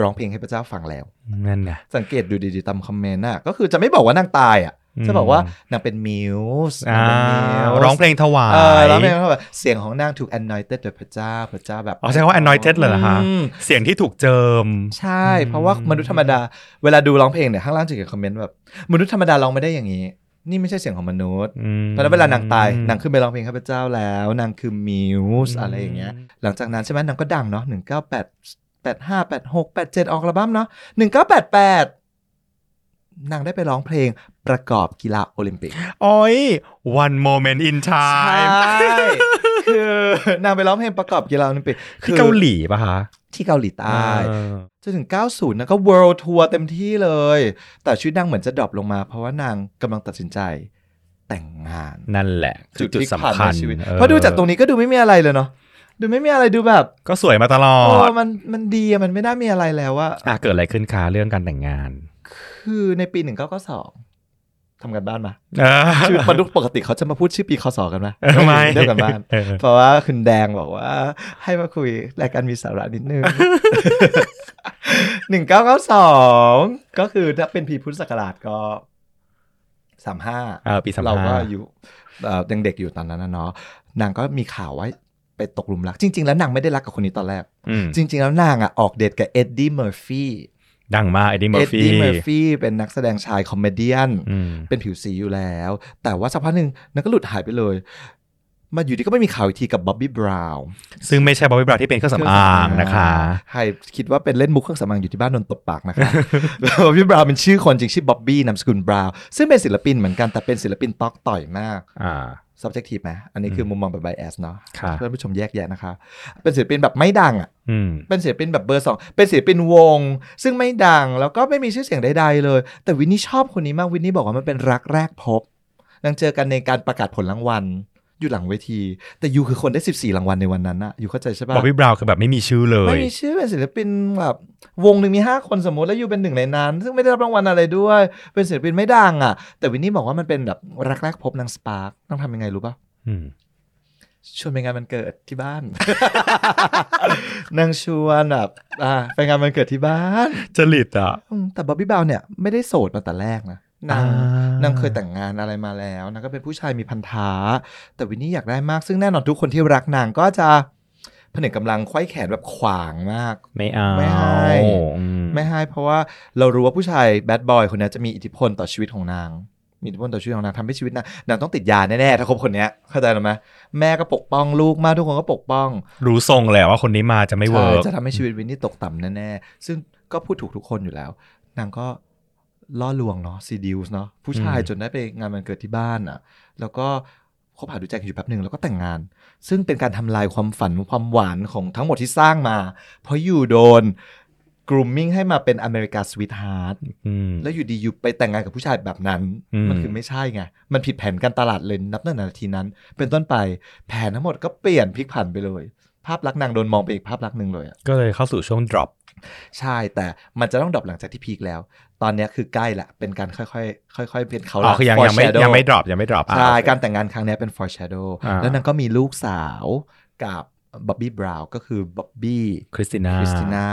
ร้องเพลงให้พระเจ้าฟังแล้วนั่นไงสังเกตดูดีๆตามคอมเมนต์น่ะก็คือจะไม่บอกว่านางตายอะอืม จะบอกว่านางเป็น muse อ่าางเป็น muse ร้องเพลงถวายเออร้องเพลงเขาแบบเสียงของนางถูก anointed โดยพระเจ้าพระเจ้าแบบอ๋อใช่คำว่า anointed เลยเหรอคะอืมเสียงที่ถูกเจิม ใช่ เพราะว่ามนุษย์ธรรมดาเวลาดูร้องเพลงเนี่ยข้างล่างจะเขียนคอมเมนต์แบบมนุษย์ธรรมดาร้องไม่ได้อย่างนี้นี่ไม่ใช่เสียงของมนุษย์อืมเพราะฉะนั้นเวลานางตายนางขึ้นไปร้องเพลงให้พระเจ้าแล้ว นางคือ muse อืมอะไรอย่างเงี้ย หลังจากนั้นใช่ไหมนางก็ดังเนาะหนึ่งเก้าแปดแปดห้าแปดหกแปดเจ็ดออกอัลบั้มเนาะหนึ่งเก้าแปดแปดนางได้ไปร้องเพลง ประกอบกีฬาโอลิมปิกโอ้ย one moment in ใช่ time คือนางไปร้องเพลงประกอบกีฬาโอลิมปิกที่เกาหลีป่ะคะ ที่เกาหลีใต้เออจนถึง 90 นะก็ world tour เต็มที่เลย แต่ชีวิตนางเหมือนจะ drop ลงมาเพราะว่านางกำลังตัดสินใจแต่งงาน นั่นแหละคือจุดพลิกสำผันคัญในชีวิตออเพราะดูจากตรงนี้ก็ดูไม่มีอะไรเลยเนาะดูไม่มีอะไรดูแบบ ก็สวยมาตลอโอ้ดมันมันดีอะมันไม่น่ามีอะไรแล้วอะอะเกิดอะไรขึ้นคะเรื่องการแต่งงาน คือในปี1992 ทำกันบ้านมาเออชื่อมนุษย์ปกติเขาจะมาพูดชื่อปีคศกันไหมเออไม่เดียวกันบ้านเออเพราะว่าคุณแดงบอกว่า ให้มาคุยรายการมีสาระนิดนึงหนึ่งเก้าเก้าสองก็คือถ้าเป็นปีพุทธศักราชก็สามห้าเออปี35เราก็อยู่เอ่อยังเด็กอยู่ตอนนั้นนะเนาะนางก็มีข่าวว่าไปตกหลุมรัก จริง ๆ แล้วนางไม่ได้รักกับคนนี้ตอนแรกอืมจริง ๆ แล้วนางอะออกเดทกับเอ็ดดี้เมอร์ฟี่ ดังมากเอ็ดดี้เมอเอ็ร์ดฟี่ดี้เมอร์ฟี่เป็นนักแสดงชาย comedy อืมเป็นผิวสีอยู่แล้ว แต่ว่าสักพักหนึ่งนางก็หลุดหายไปเลยมาอยู่ดีก็ไม่มีข่าวอีกทีกับบ๊อบบี้บราวน์ซึ่งไม่ใช่บอบบี้บราวน์ที่เป็นเครื่องสำอางนะคะใครคิดว่าเป็นเล่นมุกเครื่องสำอางอยู่ที่บ้านโดนตบปากนะคะบ๊อบบี้บราวน์เป็นชื่อคนจริงชื่อบ๊อบบี้นามสกุลบราวน์ซึ่งเป็นศิลปินเหมือนกันแต่เป็นศิลปินต๊อกต่อยมากอ่า subjective ไหมอันนี้คือมุมมองแบบ bias เนาะค่ะเพื่อนผู้ชมแยกแยะนะคะ เป็นศิลปินแบบไม่ดังอะอืมเป็นศิลปินแบบเบอร์สองเป็นศิลปินวง ซึ่งไม่ดังแล้วก็ไม่มีชื่อเสียงใดๆเลย แต่วินนี่ชอบคนนี้มากวินนี่บอกว่ามันเป็นรักแรกพบนังเจอกันในการประกาศผลรางวัล อยู่หลังเวที แต่ยูคือคนได้ 14 รางวัลในวันนั้นอะยูเข้าใจใช่บอปะบบี้บราวน์คือแบบไม่มีชื่อเลย ไม่มีชื่อเป็นศิลปินแบบวงหนึ่งมี 5 คนสมมติแล้วยูเป็นหนึ่งในนั้น ซึ่งไม่ได้รับรางวัลอะไรด้วย เป็นศิลปินไม่ดังอะแต่วินนี่บอกว่ามันเป็นแบบรักแรกพบนางสปาร์กต้องทำยังไงรู้ปะอืมชวนไปงานวันเกิดที่บ้าน นางชวนแบบอ่าไปงานวันเกิดที่บ้านจริตอะอืมแต่บ๊อบบี้บราวน์เนี่ยไม่ได้โสดมาแต่แรกนะ นางอ่านนางเคยแต่งงานอะไรมาแล้วนางก็เป็นผู้ชายมีพันธะแต่วินนี่อยากได้มากซึ่งแน่นอนทุกคนที่รักนางก็จะผนึกกำลังไขว้แขนแบบขวางมาก ไม่เอาไม่ให้อืมไม่ให้เพราะว่าเรารู้ว่าผู้ชาย bad boy คนนี้จะมีอิทธิพลต่อชีวิตของนาง มีอิทธิพลต่อชีวิตของนางทำให้ชีวิตนางนางต้องติดยาแน่ๆถ้าคบคนเนี้ยเข้าใจหรือไหมแม่ก็ปกป้องลูกมากทุกคนก็ปกป้อง รู้ทรงแหละว่าคนนี้มาจะไม่ work ใช่จะทำให้ชีวิตวิทนี่ตกต่ำแน่ๆซึ่งก็พูดถูกทุกคนอยู่แล้ว นางก็ ล่อลวงเนาะ seduce เนาะผู้ชายจนได้ไปงานวันเกิดที่บ้านอะ แล้วก็คบหาดูใจกันอยู่แป๊บหนึ่งแล้วก็แต่งงาน ซึ่งเป็นการทำลายความฝันความหวานของทั้งหมดที่สร้างมา เพราะ you โดน grooming ให้มาเป็น America's Sweetheart อืมแล้วอยู่ดี you ไปแต่งงานกับผู้ชายแบบนั้นอืมมันคือไม่ใช่ไง มันผิดแผนการตลาดเลยนับตั้งแต่นาทีนั้น เป็นต้นไปแผนทั้งหมดก็เปลี่ยนพลิกผันไปเลย ภาพลักษณ์นางโดนมองไปอีกภาพลักษณ์หนึ่งเลยอะก็เลยเข้าสู่ช่วง drop ใช่แต่มันจะต้อง drop หลังจากที่ peak แล้ว ตอนเนี้ยคือใกล้ละเป็นการค่อยๆค่อยๆเป็นเขาอ๋อคือยังยังไม่ foreshadow ยังไม่ drop ยังไม่ drop อะใช่โอเคการแต่งงานครั้งเนี้ยเป็น foreshadow อ่าแล้วนางก็มีลูกสาวกับบ๊อบบี้บราวน์ก็คือบ๊อบบี้คริสติน่าคริสติน่า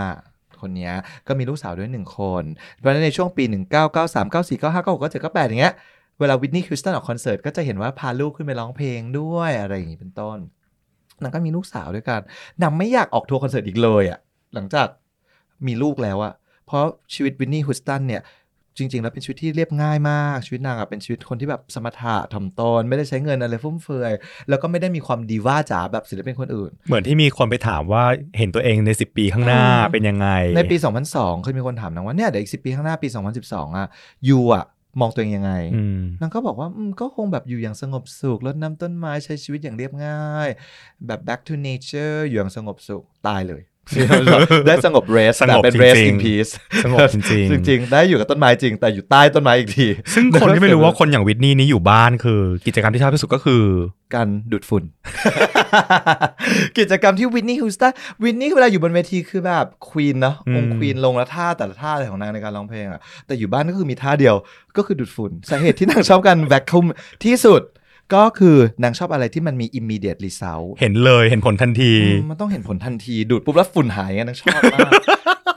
คนเนี้ยก็มีลูกสาวด้วยหนึ่งคน เพราะฉะนั้นในช่วงปี 1993 94 95 96 97 98อย่างเงี้ยเวลาวิทนี่ฮิวสตันออกคอนเสิร์ตก็จะเห็นว่าพาลูกขึ้นไปร้องเพลงด้วยอะไรอย่างงี้เป็นต้นนางก็มีลูกสาวด้วยกันนางไม่อยากออกทัวร์คอนเสิร์ตอีกเลยอะ่ะหลังจากมีลูกแล้วอะ่ะ เพราะชีวิตวิทนี่ฮิวสตันเนี่ยจริง ๆ แล้วเป็นชีวิตที่เรียบง่ายมาก ชีวิตนางอะเป็นชีวิตคนที่แบบสมถะถ่อมตน ไม่ได้ใช้เงินอะไรฟุ่มเฟือย แล้วก็ไม่ได้มีความดีว่าจ๋าแบบศิลปินคนอื่น เหมือนที่มีคนไปถามว่าเห็นตัวเองใน 10 ปีข้างหน้าอืมเป็นยังไง ในปี 2002เคยมีคนถามนางว่าเนี่ยเดี๋ยวอีกสิปีข้างหน้าปี 2012อะยูอะมองตัวเองยังไงอืมนางก็บอกว่าอืมก็คงแบบอยู่อย่างสงบสุขรดน้ำต้นไม้ใช้ชีวิตอย่างเรียบง่าย แบบ back to nature อยู่อย่างสงบสุขตายเลย ได้สงบ rest สงบแต่เป็นจริง rest ๆ in peace สงบจริงๆจริงๆได้อยู่กับต้นไม้จริง แต่อยู่ใต้ต้นไม้อีกที ซึ่งคนที่ไม่รู้ว่าคนอย่างวิทนี่นี้อยู่บ้านคือ กิจกรรมที่ชอบที่สุดก็คือ การดูดฝุ่น กิจกรรมที่วินนี่ฮิวสตันวินนี่เวลาอยู่บนเวทีคือแบบควีนเนาะอืมองควีนลงแล้วท่าแต่ละท่าอะไรของนางในการร้องเพลงอะแต่อยู่บ้านก็คือมีท่าเดียวก็คือดูดฝุ่นสาเหตุที่นางชอบการแวคคุมที่สุด ก็คือนางชอบอะไรที่มันมี immediate result เห็นเลยเห็นผลทันทีอืมมันต้องเห็นผลทันที ดูดปุ๊บแล้วฝุ่นหายไงนางชอบมาก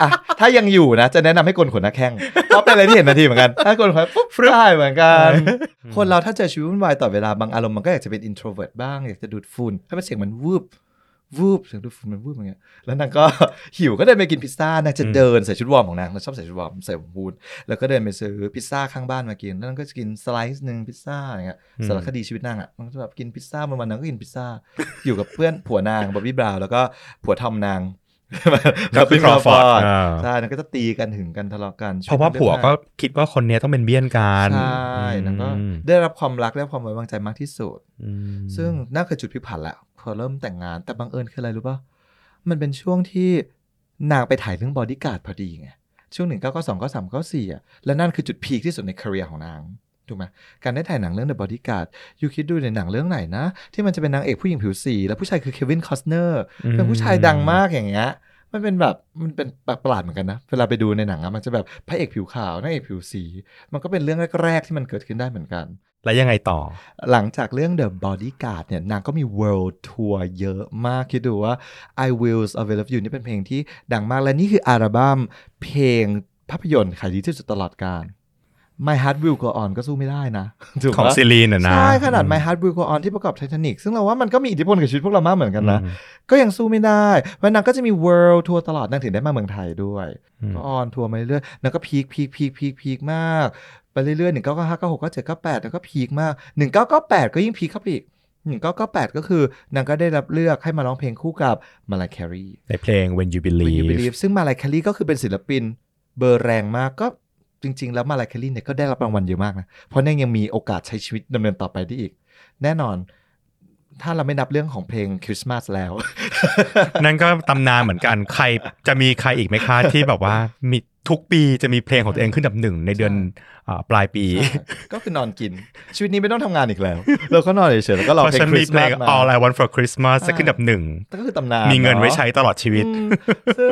อะถ้ายังอยู่นะ จะแนะนำให้โกนขนหน้าแข้งเพราะเป็นอะไรที่เห็นทันทีเหมือนกัน ถ้าโกนขนปุ๊บได้เหมือนกัน คนเราถ้าเจอชีวิตวุ่นวายตลอดเวลาบางอารมณ์มันก็อยากจะเป็น introvert บ้างอยากจะดูดฝุ่นให้มันเสียงมันวืบ วืบเสียงดูดฝุ่นมันวืบอย่างเงี้ยแล้วนางก็หิวก็เดินไปกินพิซซ่านางจะเดินใส่ชุดวอร์มของนางนางชอบใส่ชุดวอร์มใส่ hood แล้วก็เดินไปซื้อพิซซ่าข้างบ้านมากินแล้วนางก็จะกิน slice หนึ่งพิซซ่าอย่างเงี้ยอืมสารคดีชีวิตนางอะนางก็จะแบบกินพิซซ่าวันวันๆนางก็กินพิซซ่าอยู่กับเพื่อนผัวนางบ๊อบบี้บราวน์แล้วก็ผัวทอมนางก็คือ Crawford อ่าใช่นางก็จะตีกันถึงกันทะเลาะกัน เพราะว่าผัวก็คิดว่าคนเนี้ยต้องเป็นเบี้ยนกันใช่นางก็อืมได้รับความรักได้รับความไว้วางใจมากที่สุดอืมซึ่งนั่นคือจุดพลิกผันแหละพ อเริ่มแต่งงาน แต่บังเอิญคืออะไรรู้ป่ะมันเป็นช่วงที่นางไปถ่ายเรื่องบอดี้การ์ดพอดีไงช่วงหนึ่งเก้าเก้าสองเก้าสามเก้าสี่อะและนั่นคือจุด peak ที่สุดใน career ของนางถูกไหมการได้ถ่ายหนังเรื่อง The Bodyguard you คิดดูในหนังเรื่องไหนนะ ที่มันจะเป็นนางเอกผู้หญิงผิวสี แล้วผู้ชายคือเควินคอสเนอร์เป็นผู้ชายดังมากอย่างเงี้ย มันเป็นแบบมันเป็นแปลกประหลาดเหมือนกันนะ เวลาไปดูในหนังอะมันจะแบบพระเอกผิวขาวนางเอกผิวสี มันก็เป็นเรื่องแรกๆที่มันเกิดขึ้นได้เหมือนกัน แล้วยังไงต่อ หลังจากเรื่อง The Bodyguard เนี่ยนางก็มี world tour เยอะมาก คิดดูว่า I Will Always Love You นี่เป็นเพลงที่ดังมากและนี่คืออัลบั้มเพลงภาพยนตร์ขายดีที่สุดตลอดกาล My Heart Will Go On ก็สู้ไม่ได้นะถูกของป้าเซลีนอะนะ ใช่ ขนาด My Heart Will Go On ที่ประกอบ Titanic ซึ่งเราว่ามันก็มีอิทธิพลกับชีวิตพวกเรามากเหมือนกันนะอืมก็ยังสู้ไม่ได้เพราะนางก็จะมี world tour ตลอดนางถึงได้มาเมืองไทยด้วยอืมก็ on tour มาเรื่อยๆนางก็ peak peak peak peak peak มาก ไปเรื่อยๆหนึ่งเก้าเก้าห้าเก้าหกเก้าเจ็ดเก้าแปดแล้วก็ peak มากหนึ่งเก้าเก้าแปดก็ยิ่ง peak เข้าไปอีก1998ก็คือนางก็ได้รับเลือกให้มาร้องเพลงคู่กับมารายห์แครีในเพลง When You When You Believe Believe ซึ่งมารายห์แครีก็คือเป็นศิลปินเบอร์แรงมากก็ จริง ๆ แล้วมารายห์แครีเนี่ยก็ได้รับรางวัลเยอะมากนะ เพราะนี่ยังมีโอกาสใช้ชีวิตดำเนินต่อไปได้อีก แน่นอน ถ้าเราไม่นับเรื่องของเพลงคริสต์มาสแล้ว นั่นก็ตำนานเหมือนกันใครจะมีใครอีกไหมคะที่แบบว่ามีทุกปีจะมีเพลงของตัวเองขึ้นอันดับหนึ่งในเดือนอ่าปลายปี ก็คือนอนกิน ชีวิตนี้ไม่ต้องทำงานอีกแล้ว เราก็นอนเฉยๆแล้วก็รอเพราะเพลฉังนคมีริสเพต์ลมางสมา All I Want for Christmas จะขึ้นอันดับหนึ่งก็คือตำนานมีเงินไว้อะใช้ตลอดชีวิตอืมซึ่ง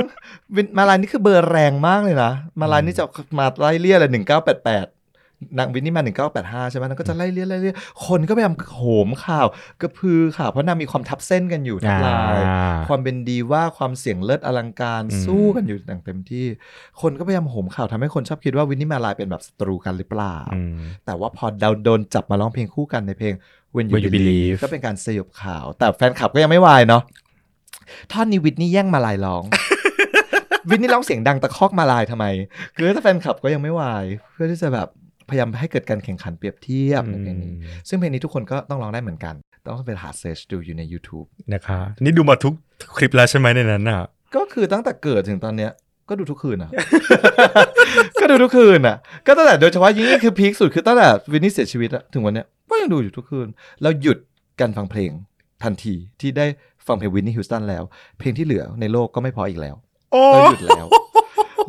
วินมาลายนี่คือเบอร์แรงมากเลยนะ มาลายนี่จะมาไล่เลี่ยเลยหนึ่งเก้าแปดแปด นางวินนี่มาหนึ่งเก้าแปดห้าใช่ไหมนางก็จะไล่เลี่ยไล่เลี่ยคนก็พยายามโหมข่าวกระพือข่าวเพราะนางมีความทับเส้นกันอยู่ทับลายอ่าความเป็นดีว่าความเสียงเลิศอลังการอืมสู้กันอยู่อย่างเต็มที่ คนก็พยายามโหมข่าวทำให้คนชอบคิดว่าวินนี่มาลายเป็นแบบศัตรูกันหรือเปล่าอืมแต่ว่าพอเราโดนจับมาร้องเพลงคู่กันในเพลง When You, When You Believe, Believe ก็เป็นการสยบข่าว แต่แฟนคลับก็ยังไม่วายเนาะท่อนนี้วิทนี่แย่งมาลายร้องวิทนี่ร้องเสียงดังตะคอกมาลายทำไม คือถ้าแฟนคลับก็ยังไม่วาย เพื่อที่จะแบบ พยายามให้เกิดการแข่งขันเปรียบเทียบในเพลงนี้ ซึ่งเพลงนี้ทุกคนก็ต้องร้องได้เหมือนกัน ต้องไปหาเซิร์ชดูอยู่ใน YouTube นะคะ นี่ดูมาทุกคลิปแล้วใช่ไหมในนั้นอะ ก็คือตั้งแต่เกิดถึงตอนเนี้ยก็ดูทุกคืนอะ ก็ดูทุกคืนอะ ก็ตั้งแต่โดยเฉพาะยิ่งคือพีคสุดคือตั้งแต่วินนี่เสียชีวิตอะถึงวันเนี้ยก็ยังดูอยู่ทุกคืนแล้วหยุดการฟังเพลงทันทีที่ได้ฟังเพลงวินนี่ฮิวสตันแล้ว เพลงที่เหลือในโลกก็ไม่พออีกแล้วโอ้เราหยุดแล้ว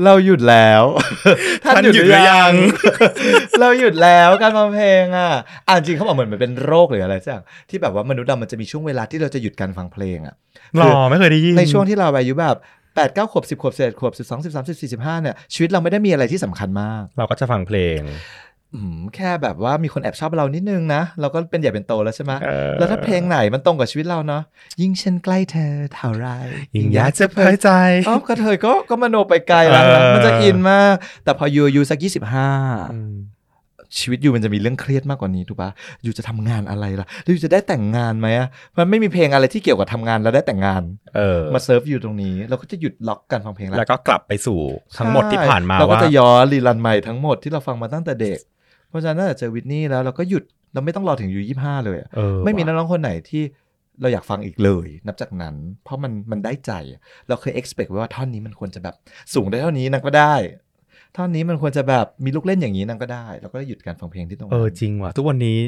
เราหยุดแล้วท่านหยุดหรือยัง เราหยุดแล้วการฟังเพลงอะอ่านจริงเขาบอกเหมือนมันเป็นโรคหรืออะไรสักอย่างที่แบบว่ามนุษย์เรามันจะมีช่วงเวลาที่เราจะหยุดการฟังเพลงอะหรอไม่เคยได้ยินในช่วงที่เราอายุแบบแปดเก้าขวบสิบขวบสิบเอ็ดขวบสิบสองสิบสามสิบสี่สิบห้าเนี่ยชีวิตเราไม่ได้มีอะไรที่สำคัญมาก เราก็จะฟังเพลงอืม แค่แบบว่ามีคนแอบชอบเรานิดนึงนะ เราก็เป็นใหญ่เป็นโตแล้วใช่ไหมเออแล้วถ้าเพลงไหนมันตรงกับชีวิตเราเนาะยิ่งฉันใกล้เธอเท่าไรยิ่งอยากจะเผยใจอ๋อกระเทยก็ก็มโนไปไกลแล้วนะเออมันจะอินมาก แต่พอยูอายุสักยี่สิบห้าอืมชีวิตยูมันจะมีเรื่องเครียดมากกว่านี้ถูกปะยูจะทำงานอะไรล่ะแล้วยูจะได้แต่งงานไหมอะมันไม่มีเพลงอะไรที่เกี่ยวกับทำงานแล้วได้แต่งงานเออมาเซิร์ฟอยู่ตรงนี้เราก็จะหยุดล็อกการฟังเพลงแล้วแล้วก็กลับไปสู่ทั้งหมดที่ผ่านมาเราก็ว่าจะย้อนรีรันใหม่ทั้งหมดที่เราฟังมาตั้งแต่เด็ก เพราะฉะนั้นถ้าเจอวิทนี่แล้วเราก็หยุดเราไม่ต้องรอถึงอายูยี่ห้าเลยอะเออไม่มีนักร้องคนไหนที่เราอยากฟังอีกเลย นับจากนั้น เพราะมันมันได้ใจ เราเคย expect ไว้ว่าท่อนนี้มันควรจะแบบสูงได้เท่านี้นางก็ได้ท่อนนี้มันควรจะแบบมีลูกเล่นอย่างนี้นางก็ได้เราก็หยุดการฟังเพลงที่ตรงเอนั้นอจริงว่ะทุกวันนี้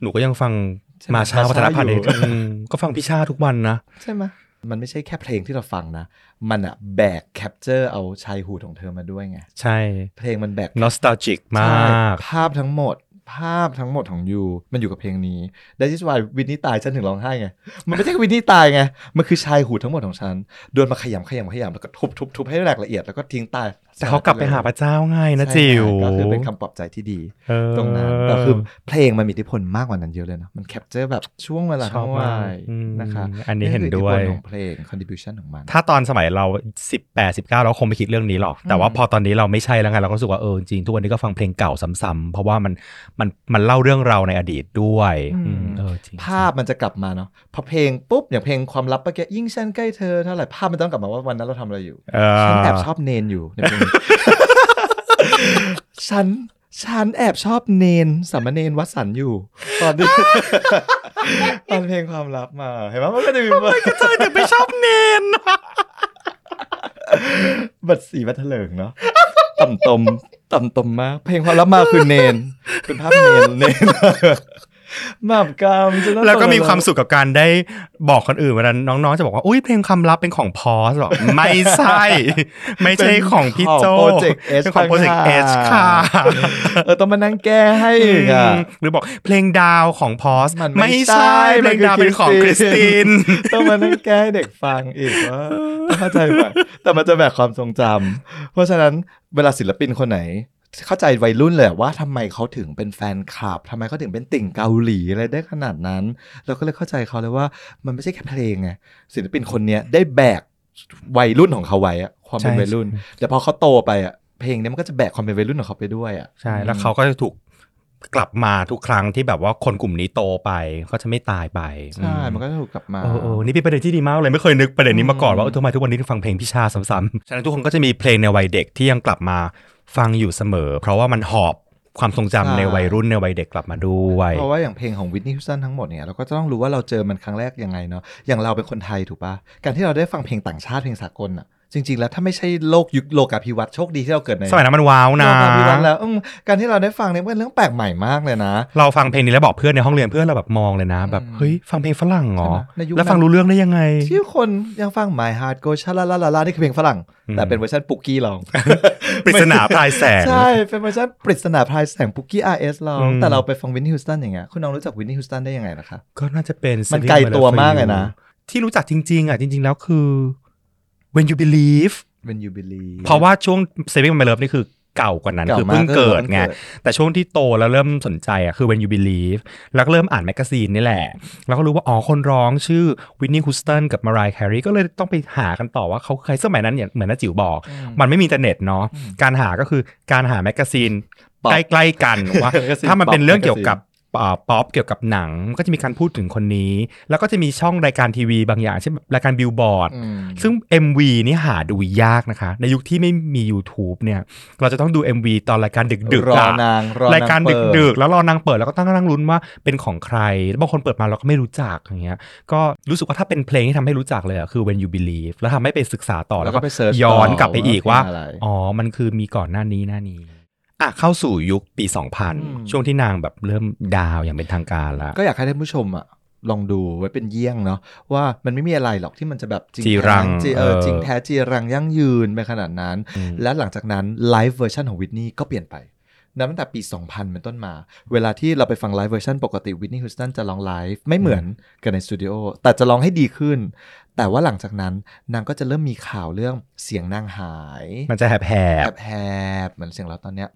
หนูก็ยังฟังใช่ไหมมาชาวัฒนพันธ์มาชาอยู่เองอืมก็ฟังพี่ชาทุกวันนะใช่ไหม มันไม่ใช่แค่เพลงที่เราฟังนะ มันอะแบกแคปเจอร์เอาชายหูของเธอมาด้วยไง ใช่ เพลงมันแบก nostalgic มใช่าก ภาพทั้งหมด ภาพทั้งหมดของยูมันอยู่กับเพลงนี้ That is why วินนี่ตายฉันถึงร้องไห้ไง มันไม่ใช่วินนี่ตายไง มันคือชายหูทั้งหมดของฉันโดนมาขยำขยำขยำแล้วก็ทุบทุบทุบให้แหลกละเอียดแล้วก็ทิ้งตายแต่เขากลับไปหาพระเจ้าไงนะใช่จิ๋วก็คือเป็นคำปลอบใจที่ดีเออตรงนั้นแต่คือเพลงมันมีอิทธิพลมากกว่านั้นเยอะเลยนะมันแคปเจอร์แบบช่วงเวลาชอทั้บงมาวักยอืมนะคะอันนี้เห็นด้วยคืออิทธิพลของเพลง contribution ของมัน ถ้าตอนสมัยเราสิบแปดสิบเก้าเราคงไม่คิดเรื่องนี้หรอก แต่ว่าพอตอนนี้เราไม่ใช่แล้วไงเราก็รู้สึกว่าเออจริงทุกวันนี้ก็ฟังเพลงเก่าซ้ำๆเพราะว่ามันมันมันเล่าเรื่องเราในอดีตด้วยอืมอืมเออจริงภาพมันจะกลับมาเนาะพอเพลงปุ๊บอย่างเพลงความลับเมื่อกี้ยิ่งฉันใกล้เธอเท่าไหร่ภาพมันต้องกลับมาว่าวันนั้นเราทำอะไรอยู่เอฉันแอบอชอบเนนอยู่ในเพลงนี้ฉันฉันแอบชอบเนนสามเณรวัดสันอยู่ ตอนที่ตอนเพลงความลับมา เห็นไหมมันก็จะมีแบบเธอถึงไปชอบเนนบัดสีบัดเถลิงเนาะต่ำตมต่ำตมมาก เพลงความลับมาคือเนนเป็นภาพเนนเนน มาบกรรมจะต้องแล้วก็มีความสุขกับการได้บอกคนอื่นเวลาน้องๆ จะบอกว่าอุ้ยเพลงคำลับเป็นของพอสหรอไม่ใช่ ไม่ใช่ของพี่โจโปรเจกต์เอชเป็นของโปรเจกต์เอชค่ะเออต้องมานั่งแก้ให้อีกอะหรือบอกเพลงดาวของพอสมันไม่ไม่ใช่ใช่เพลงดาวเป็นของคริสตินต้องมานั่งแก้ให้เด็กฟังอีกว่าต้องเข้าใจไหมแต่มันจะแบกความทรงจำเพราะฉะนั้นเวลาศิลปินคนไหน เข้าใจวัยรุ่นเลยว่าทำไมเขาถึงเป็นแฟนคลับทำไมเขาถึงเป็นติ่งเกาหลีอะไรได้ขนาดนั้น เราก็เลยเข้าใจเขาเลยว่ามันไม่ใช่แค่เพลงไงศิลปินคนเนี้ยได้แบกวัยรุ่นของเขาไว้อะความเป็นใช่วัยรุ่น แต่พอเขาโตไปอะเพลงเนี้ยมันก็จะแบกความเป็นวัยรุ่นของเขาไปด้วยอะใช่แล้วเขาก็จะถูกกลับมาทุกครั้งที่แบบว่าคนกลุ่มนี้โตไปเขาจะไม่ตายไปใช่อืมันก็จะถูกกลับมาเออเออนี่เป็นประเด็นที่ดีมากเลยไม่เคยนึกประเด็นนี้มาก่อนว่าเออทำไมทุกวันนี้ถึงฟังเพลงพิชาซ้ำๆฉะนั้นทุกคนก็จะมีเพลงในวัยเด็กที่ยังกลับมา ฟังอยู่เสมอ เพราะว่ามันหอบความทรงจำใช่ ในวัยรุ่นในวัยเด็กกลับมาด้วยเพราะว่าอย่างเพลงของวิ t นี y ์ o ิ s ตันทั้งหมดเนี่ยเราก็จะต้องรู้ว่าเราเจอมันครั้งแรกยังไงเนาะอย่างเราเป็นคนไทยถูกปะการที่เราได้ฟังเพลงต่างชาติเพลงสากลอะ จริง ๆ แล้วถ้าไม่ใช่โลกยุคโลกาภิวัตน์โชคดีที่เราเกิดในสมัยนั้นมันว้าวนะ โลกาภิวัตน์แล้วอืมการที่เราได้ฟังเนี่ยเป็นเรื่องแปลกใหม่มากเลยนะ เราฟังเพลงนี้แล้วบอกเพื่อนในห้องเรียนเพื่อนเราแบบมองเลยนะ แบบอืมเฮ้ยฟังเพลงฝรั่งเหรอใช่ไหมในยุคนั้น แล้วฟังรู้เรื่องได้ยังไง ที่คนยังฟัง My Heart Goes Sha La La La La นี่คือเพลงฝรั่ง อืม แต่เป็นเวอร์ชันปุกกี้ร้อง ปริศนาพรายแสง ใช่ เป็นเวอร์ชันปริศนาพรายแสงปุกกี้ RS ร้องอืมแต่เราไปฟัง Whitney Houston อย่างเงี้ยคุณน้องรู้จัก Whitney Houston ได้ยังไงล่ะคะ ก็น่าจะเป็นมัน Saving All My Love for You ไกลตัวมาก เลยนะ ที่รู้จักจริง ๆ อะ จริง ๆ แล้วคือ When You Believe When You Believe เพราะว่าช่วง Saving My Love นี่คือ เก่ากว่านั้นเก่าคือเพิ่งมากเกิดเพิ่งไงเกิดแต่ช่วงที่โตแล้วเริ่มสนใจอะคือ When You Believe แล้วก็เริ่มอ่าน magazine นี่แหละ แล้วก็รู้ว่าอ๋อคนร้องชื่อวินนี่ h ูสตันกับมารายแครีก็เลยต้องไปหากันต่อว่าเขาใครสมัยนั้นเนี่ยเหมือนน้าจิ๋วบอก มันไม่มีอินเทอร์เน็ตเนาะการหาก็คือการหา magazine ป๊อปใกล้ๆกันว่า magazine ถ้ามันเป็นป๊อปเรื่องเกี่ยว magazine กับอ่า ป๊อปเกี่ยวกับหนังก็จะมีการพูดถึงคนนี้ แล้วก็จะมีช่องรายการทีวีบางอย่างเช่นแบบรายการบิลบอร์ดอืมซึ่ง MV นี่หาดูยากนะคะ ในยุคที่ไม่มี YouTube เนี่ย เราจะต้องดู MV ตอนรายการดึกๆออะนางรอนางรายการเปิดดึกๆแล้วรอนางเปิดแล้วก็ต้องนั่งลุ้นว่าเป็นของใครบางคนเปิดมาเราก็ไม่รู้จักอย่างเงี้ยก็รู้สึกว่าถ้าเป็นเพลงที่ทำให้รู้จักเลยอะคือ When You Believe แล้วทำให้ไปศึกษาต่อแล้แล้ววก็ก็ไป search ย้อนต่อกลับไปอีกว่าว่าเพลงอะไรอ๋อมันคือมีก่อนหน้านี้หน้านี้ อะเข้าสู่ยุคปีม2000 ช่วงที่นางแบบเริ่มดาวอย่างเป็นทางการแล้ว ก็อยากให้ท่านผู้ชมอะลองดูไว้เป็นเยี่ยงเนาะว่ามันไม่มีอะไรหรอกที่มันจะแบบจริงจีรังแท้จีเออเออจริงแท้จีรังยั่งยืนไปขนาดนั้น และหลังจากนั้นไลฟ์เวอร์ชันของวิทนี่ก็เปลี่ยนไป นับตั้งแต่ปี 2000 เป็นต้นมา เวลาที่เราไปฟัง live version ปกติ Whitney Houston จะร้องไลฟ์ไม่เหมือนกันในสตูดิโอแต่จะร้องให้ดีขึ้น แต่ว่าหลังจากนั้นนางก็จะเริ่มมีข่าวเรื่องเสียงนางหาย มันจะแหบแหบแหบๆเหมือนเสียงเราตอนเนี้ย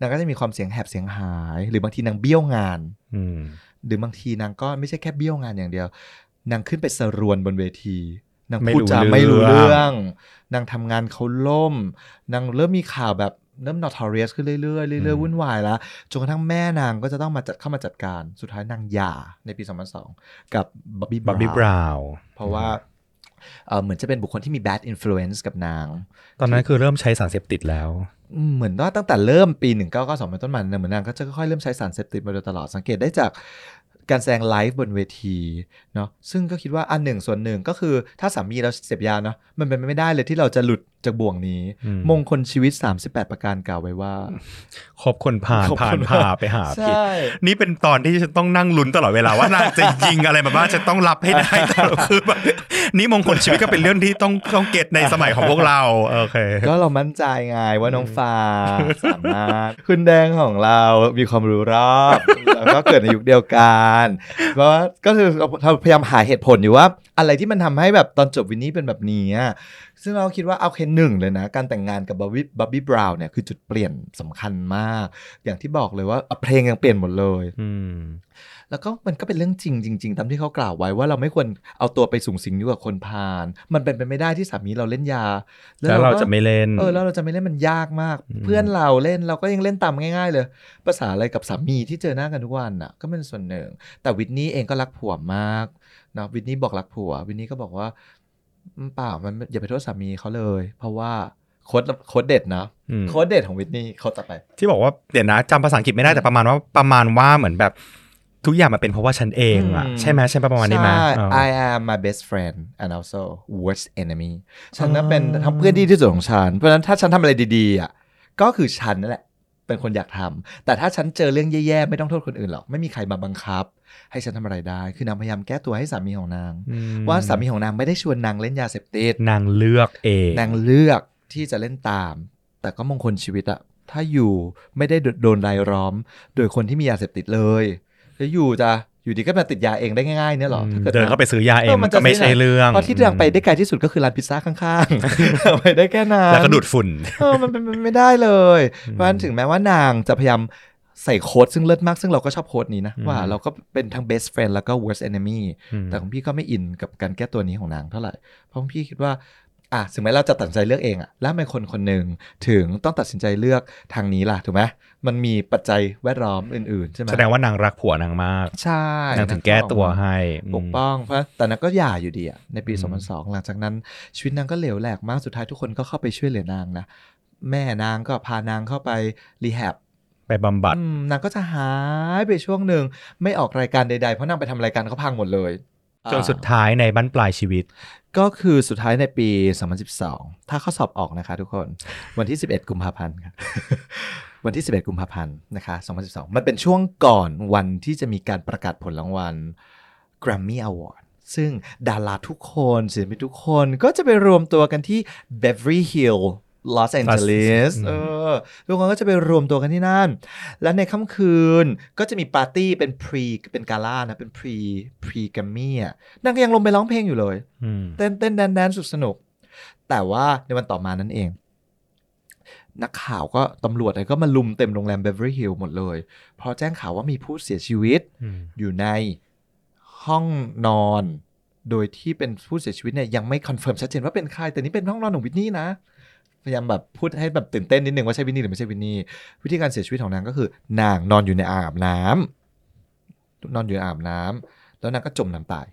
นางก็จะมีความเสียงแหบเสียงหาย หรือบางทีนางเบี้ยวงานๆอืมหรือบางทีนางก็ไม่ใช่แค่เบี้ยวงานอย่างเดียวนางขึ้นไปรวนบนเวทีนางพูดจาไม่รู้เรื่องไม่รู้เรื่อง นางทำงานเขาล่ม นางเริ่มมีข่าวแบบ เริ่ม notorious ขึ้นเรื่อยๆเรื่อยๆวุ่นวายแล้วจนกระทั่งแม่นางก็จะต้องมาจัดเข้ามาจัดการสุดท้ายนางหย่าในปี 2002 กับบ๊อบบี้บ๊อบบี้บราวน์เพราะว่าเอ่อเหมือนจะเป็นบุคคลที่มี bad influence กับนาง ตอนนั้นคือเริ่มใช้สารเสพติดแล้วอืมเหมือนว่าตั้งแต่เริ่มปี 1992เป็นต้นมาเนี่ยเหมือนนางก็จะค่อยๆเริ่มใช้สารเสพติดมาโดยตลอดสังเกตได้จากการแสดงไลฟ์บนเวทีเนาะซึ่งก็คิดว่าอันหนึ่งส่วนหนึ่งก็คือถ้าสามีเราเสพยาเนาะมันเป็นไปไม่ได้เลยที่เราจะหลุดจากบ่วงนี้อืมมงคลชีวิต 38 ประการกล่าวไว้ว่าคบคนผ่านคบคนผ่านผ่านพาไปหาใช่ผิดนี่เป็นตอนที่ฉันต้องนั่งลุ้นตลอดเวลาว่านางจะยิงอะไรมาบ้างฉันต้องรับให้ได้ตลอดคือแบบนี่มงคลชีวิตก็เป็นเรื่องที่ต้องต้องเก็ตในสมัยของพวกเราโอเค ก็เรามั่นใจไงว่าน้องฟ้าสามารถคุณแดงของเรามีความรู้รอบแล้วก็เกิดในยุคเดียวกันเพราะว่าก็คือเราพยายามหาเหตุผลอยู่ว่า อะไรที่มันทำให้แบบตอนจบวินนี่เป็นแบบนี้อะซึ่งเราคิดว่าเอาแค่หนึ่งเลยนะ การแต่งงานกับบ๊อบบี้บ๊อบบี้บราวน์เนี่ยคือจุดเปลี่ยนสำคัญมาก อย่างที่บอกเลยว่าเพลงยังเปลี่ยนหมดเลยอืมแล้วก็มันก็เป็นเรื่องจริงจริงๆตามที่เขากล่าวไว้ว่าเราไม่ควรเอาตัวไปสูงสิงอยู่กับคนพาลมันเป็นไปไม่ได้ที่สามีเราเล่นยา แล้วเราก็จะไม่เล่นเออแล้วเราจะไม่เล่นมันยากมากอืมเพื่อนเราเล่นเราก็ยังเล่นตามง่าย ๆ เลย ภาษาอะไรกับสามีที่เจอหน้ากันทุกวันอะ ก็เป็นส่วนหนึ่ง แต่วิทนี่เองก็รักผัวมาก นะวิทนี่บอกรักผัว วิทนี่ก็บอกว่าอืมเปล่ามันอย่าไปโทษสามีเขาเลย เพราะว่าโค้ดโค้ดเด็ดนะอืมโค้ดเด็ดของวิทนี่เขาต่อไป ที่บอกว่าเดี๋ยวนะจำภาษาอังกฤษไม่ได้แต่ประมาณว่าประมาณว่าเหมือนแบบทุกอย่างมันเป็นเพราะว่าฉันเองอะอืมใช่ไหมใช่ประมาณนี้ไหมใช่เออ I am my best friend and also worst enemy ฉันนั้นเป็นทั้งเพื่อนที่ดีที่สุดของฉัน เพราะฉะนั้นถ้าฉันทำอะไรดีๆอะก็คือฉันนั่นแหละ เป็นคนอยากทำแต่ถ้าฉันเจอเรื่องแย่ๆ ไม่ต้องโทษคนอื่นหรอก ไม่มีใครมาบังคับ ให้ฉันทำอะไรได้ คือนางพยายามแก้ตัวให้สามีของนางอืมว่าสามีของนางไม่ได้ชวนนางเล่นยาเสพติด นางเลือกเอง นางเลือกที่จะเล่นตาม แต่ก็มงคลชีวิตอะถ้าอยู่ไม่ได้โดนรายล้อม โดยคนที่มียาเสพติดเลยแล้วอยู่จะ อยู่ดีก็มาติดยาเองได้ง่ายๆเนี่ยหรอถ้าเกิดเดินเข้าไปซื้อยาเอเองอมันมันจะก็ไม่ใช่เรื่องเพราะที่นางไปได้ไกลที่สุดก็คือร้านพิซซ่าข้างๆไปได้แค่นั้นแล้วก็ดูดฝุ่นเออมันเป็นมันไม่ได้เลยเพราะฉะนั้นถึงแม้ว่านางจะพยายามใส่โค้ดซึ่งเลิศมากซึ่งเราก็ชอบโค้ดนี้นะอืมว่าเราก็เป็นทั้ง best friend แล้วก็ worst enemy อืมแต่ของพี่ก็ไม่อินกับการแก้ตัวนี้ของนางเท่าไหร่ เพราะพี่คิดว่าอะถึงแม้เราจะตัดสินใจเลือกเองอะแล้วทำไมคนคนหนึ่งถึงต้องตัดสินใจเลือกทางนี้ล่ะถูกไหม มันมีปัจจัยแวดล้อมอื่นๆใช่ไหมแสดงว่านางรักผัวนางมาก ใช่นางถึงแก้ตัวให้ปกป้องเพราะแต่นางก็หย่าอยู่ดีอะในปีอืม2002 หลังจากนั้น ชีวิตนางก็เหลวแหลกมากสุดท้ายทุกคนก็เข้าไปช่วยเหลือนางนะแม่นางก็พานางเข้าไปรีแฮบไปบำบัดอืมนางก็จะหายไปช่วงหนึ่งไม่ออกรายการใดๆ เพราะนางไปทำรายการเขาพังหมดเลย จนสุดท้ายในบั้นปลายชีวิต ก็คือสุดท้ายในปี 2012 ถ้าเขาสอบออกนะคะทุกคนวันที่ 11 กุมภาพันธ์ครับ วันที่ 11 กุมภาพันธ์นะคะ2012 มันเป็นช่วงก่อนวันที่จะมีการประกาศผลรางวัล Grammy Award ซึ่งดาราทุกคนศิลปินทุกคนก็จะไปรวมตัวกันที่ Beverly Hills Los Angeles อืมเออทุกคนก็จะไปรวมตัวกันที่นั่น และในค่ำคืนก็จะมีปาร์ตี้เป็น pre เป็นกาล่านะ เป็น pre pre Grammy อะนางก็ยังลงไปร้องเพลงอยู่เลยอืมเต้นเต้นแดนแดนสุดสนุก แต่ว่าในวันต่อมานั่นเอง นักข่าวก็ตำรวจอะไรก็มาลุมเต็มโรงแรม Beverly Hills หมดเลยเพราะแจ้งข่าวว่ามีผู้เสียชีวิตอืมอยู่ในห้องนอน โดยที่เป็นผู้เสียชีวิตเนี่ยยังไม่ confirm ชัดเจนว่าเป็นใคร แต่นี่เป็นห้องนอนของ Whitney นะพยายามแบบพูดให้แบบตื่นเต้นนิดนึงว่าใช่วินนี่หรือไม่ใช่วินนี่วิธีการเสียชีวิตของนางก็คือนางนอนอยู่ในอ่างอาบน้ำนอนอยู่ในอ่างอาบน้ำแล้วนางก็จมน้ำตาย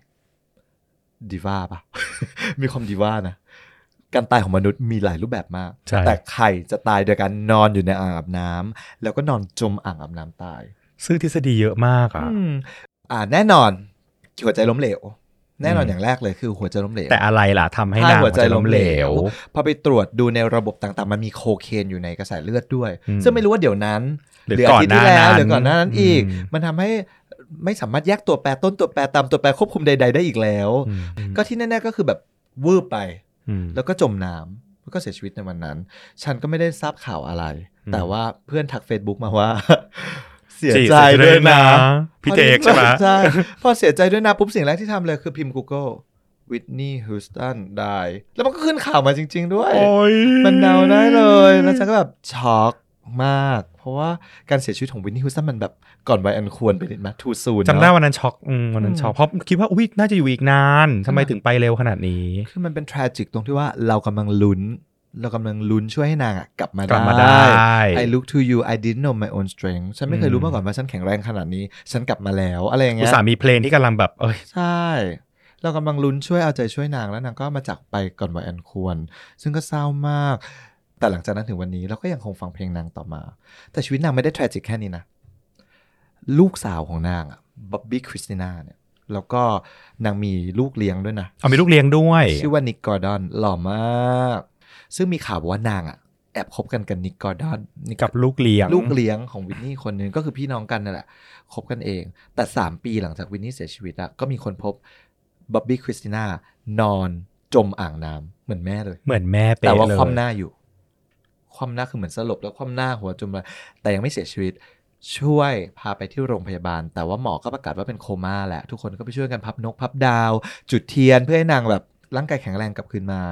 ดีว่าปะมีความดีว่านะ การตายของมนุษย์มีหลายรูปแบบมาก ใช่ แต่ใครจะตายโดยการนอนอยู่ในอ่างอาบน้ำแล้วก็นอนจมอ่างอาบน้ำตายซึ่งทฤษฎีเยอะมากอะอืมอ่าแน่นอนหัวใจล้มเหลว แน่นอนอืมอย่างแรกเลยคือหัวใจล้มเหลว แต่อะไรล่ะทำให้ถ้านางหัวใจล้มเหลววพอไปตรวจดูในระบบต่างๆ มันมีโคเคนอยู่ในกระแสเลือดด้วย อืมซึ่งไม่รู้ว่าเดี๋ยวนั้นหรือหรืออาทิตย์ที่ก่อนหน้าแล้วนั้นหรือก่อนหน้านั้นอีกอืมมันทำให้ไม่สามารถแยกตัวแปรต้นตัวแปรตามตัวแปรควบคุมใด ๆ ได้อีกแล้ว อืมก็ที่แน่ๆก็คือแบบวืบไปอืม แล้วก็จมน้ำแล้วก็เสียชีวิตในวันนั้น ฉันก็ไม่ได้ทราบข่าวอะไรอืมแต่ว่าเพื่อนทัก Facebook มาว่า เสียจีใจด้วยนะพี่เจกใช่ไหมใช่พอเสียใจด้วยนะปุ๊บสิ่งแรกที่ทำเลยคือพิมพ์ Google วิทนีย์ฮิวสตันได้ แล้วมันก็ขึ้นข่าวมาจริง ๆ ด้วยโอ้ยมันเดาได้เลย แล้วฉันก็แบบช็อก มาก เพราะว่าการเสียชีวิตของวินนี่ฮิวสตันมันแบบก่อนวัยอันควรไปนิดไหมทูซูนจำได้วันนั้นช็อกอืมวันนั้นอืมช็อกเพราะคิดว่าอุ้ยน่าจะอยู่อีกนานทำไมอืมถึงไปเร็วขนาดนี้ คือมันเป็นทร a จิกตรงที่ว่าเรากำลังลุ้น เรากำลังลุ้นช่วยให้นางอะกลับมากลับมาได้ I look to you I didn't know my own strength ฉันไม่เคยรู้มาก่อนว่าฉันแข็งแรงขนาดนี้ ฉันกลับมาแล้ว อะไรอย่างอุเงี้ตยส่าห์มีเพลงที่กำลังแบบ เอ้ยใช่เรากำลังลุ้นช่วยเอาใจช่วยนางแล้วนางก็มาจากไปก่อนวัยอันควร ซึ่งก็เศร้ามาก แต่หลังจากนั้นถึงวันนี้เราก็ยังคงฟังเพลงนางต่อมา แต่ชีวิตนางไม่ได้ทร a จิกแค่นี้นะ ลูกสาวของนางอะ Bobbi Kristina เนี่ย แล้วก็นางมีลูกเลี้ยงด้วยนะเอามีลูกเลี้ยงด้วย ชื่อว่า Nick Gordon หล่อมาก ซึ่งมีข่าวบอกว่านางอะแอบคบกันกับ Nick Gordon Nick กับลูกเลี้ยง ลูกเลี้ยงของ Whitney คนหนึ่งก็คือพี่น้องกันนั่นแหละคบกันเอง แต่ 3 ปีหลังจาก Whitney เสียชีวิตอะก็มีคนพบBobbi Kristina นอนจมอ่างน้ำเหมือนแม่เลย เหมือนแม่เป๊ะแต่ว่าเลยคว่ำหน้าอยู่ คว่ำหน้าคือเหมือนสลบแล้วคว่ำหน้าหัวจมไปแต่ยังไม่เสียชีวิตช่วยพาไปที่โรงพยาบาล แต่ว่าหมอก็ประกาศว่าเป็นโคม่าแหละ ทุกคนก็ไปช่วยกันพับนกพับดาว จุดเทียนเพื่อให้นางแบบร่างกายแข็งแรงกลับคืนมา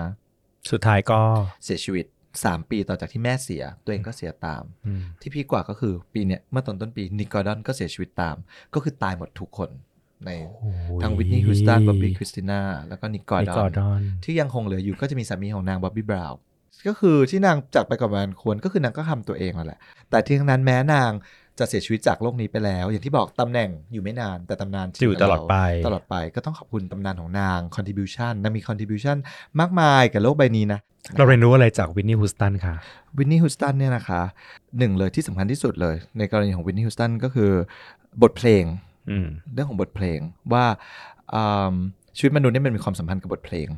สุดท้ายก็เสียชีวิต 3 ปีต่อจากที่แม่เสีย ตัวเองก็เสียตามอืมที่ peak กว่าก็คือปีเนี้ยเมื่อตอนต้นปี Nick Gordon ก็เสียชีวิตตาม ก็คือตายหมดทุกคนในทั้ง Whitney Houston Bobbi Kristina แล้วก็ Nick Gordon Nick Gordon ที่ยังคงเหลืออยู่ก็จะมีสามีของนาง Bobby Brown ก็คือที่นางจากไปกับวัยอันควรก็คือนางก็ทำตัวเองนั่นแหละ แต่ที่ทั้งนั้นแม้นางจะเสียชีวิตจากโลกนี้ไปแล้ว อย่างที่บอกตำแหน่งอยู่ไม่นานแต่ตำนานจะอยู่ตลอดไป ตลอดไปก็ต้องขอบคุณตำนานของนาง contribution นางมี contribution มากมายกับโลกใบนี้นะ เราเรียนรู้อะไรจาก Whitney Houston ค่ะ Whitney Houston เนี่ยนะคะหนึ่งเลยที่สำคัญที่สุดเลย ในกรณีของ Whitney Houston ก็คือบทเพลงอืมเรื่องของบทเพลงว่าอืมชีวิตมนุษย์เนี่ยมันมีความสัมพันธ์กับบทเพลง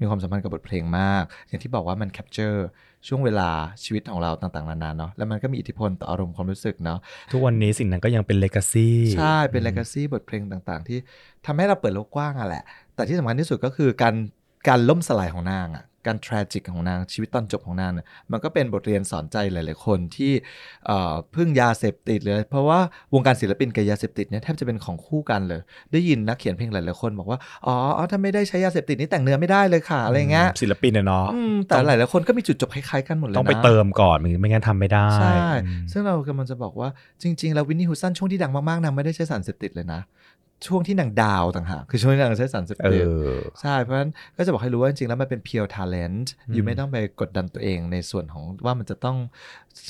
มีความสัมพันธ์กับบทเพลงมาก อย่างที่บอกว่ามัน capture ช่วงเวลาชีวิตของเราต่างๆนานาเนาะแล้วมันก็มีอิทธิพลต่ออารมณ์ความรู้สึกเนาะทุกวันนี้สิ่งนั้นก็ยังเป็น legacy ใช่เป็น legacy บทเพลงต่างๆ ที่ทำให้เราเปิดโลกกว้างอะแหละ แต่ที่สำคัญที่สุดก็คือการ การล่มสลายของนางอะการทร a จิกของนางชีวิตตอนจบของนางเนี่ยมันก็เป็นบทเรียนสอนใจหลาย ๆ คนที่เอ่อพึ่งยาเสพติดเลยเพราะว่าวงการศิลปินกับยาเสพติดเนี่ยแทบจะเป็นของคู่กันเลย ได้ยินนักเขียนเพลงหลาย ๆ คนบอกว่าอ๋ออ๋อถ้าไม่ได้ใช้ยาเสพติดนี่แต่งเนื้อไม่ได้เลยค่ะอะไรเงี้ยศิลปินอะเนาะอืมแต่หลาย ๆ คนก็มีจุดจบคล้าย ๆ กันหมดเลยนะต้องไปเติมก่อนไม่งั้นทำไม่ได้ใช่อืมซึ่งเรากำลังจะบอกว่าจริง ๆ แล้ววินนี่ฮูสตันช่วงที่ดังมาก ๆนางไม่ได้ใช้สารเสพติดเลยนะ ช่วงที่นางดาวต่างหากคือช่วงที่นางใช้สารเสพเอติดอใช่เพราะฉะนั้นก็จะบอกให้รู้ว่าจริงๆแล้วมันเป็น pure talent อยู่ไม่ต้องไปกดดันตัวเองในส่วนของว่ามันจะต้อง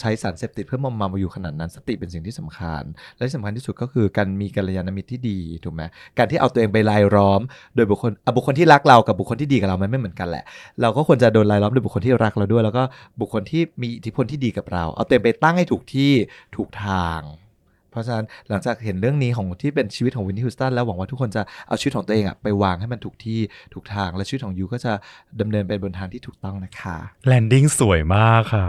ใช้สารเสพติดเพื่อมอมมาอยู่ขนาดนั้นสติเป็นสิ่งที่สำคัญ และที่สำคัญที่สุดก็คือการมีกัลยาณมิตรที่ดีถูกไหมการที่เอาตัวเองไปรายล้อม โดยบุคคลอะบุคคลที่รักเรากับบุคคลที่ดีกับเรามันไม่เหมือนกันแหละ เราก็ควรจะโดนรายล้อมโดยบุคคลที่รักเราด้วย แล้วก็บุคคลที่มีอิทธิพลที่ดีกับเรา เอาตัวเองไปตั้งให้ถูกที่ถูกทาง เพราะฉะนั้นหลังจากเห็นเรื่องนี้ของที่เป็นชีวิตของวินนี่ฮิวสตันแล้วหวังว่าทุกคนจะเอาชีวิตของตัวเองอะไปวางให้มันถูกที่ถูกทาง และชีวิตของยูก็จะดำเนินไปบนทางที่ถูกต้องนะคะแลนดิ้งสวยมากค่ะ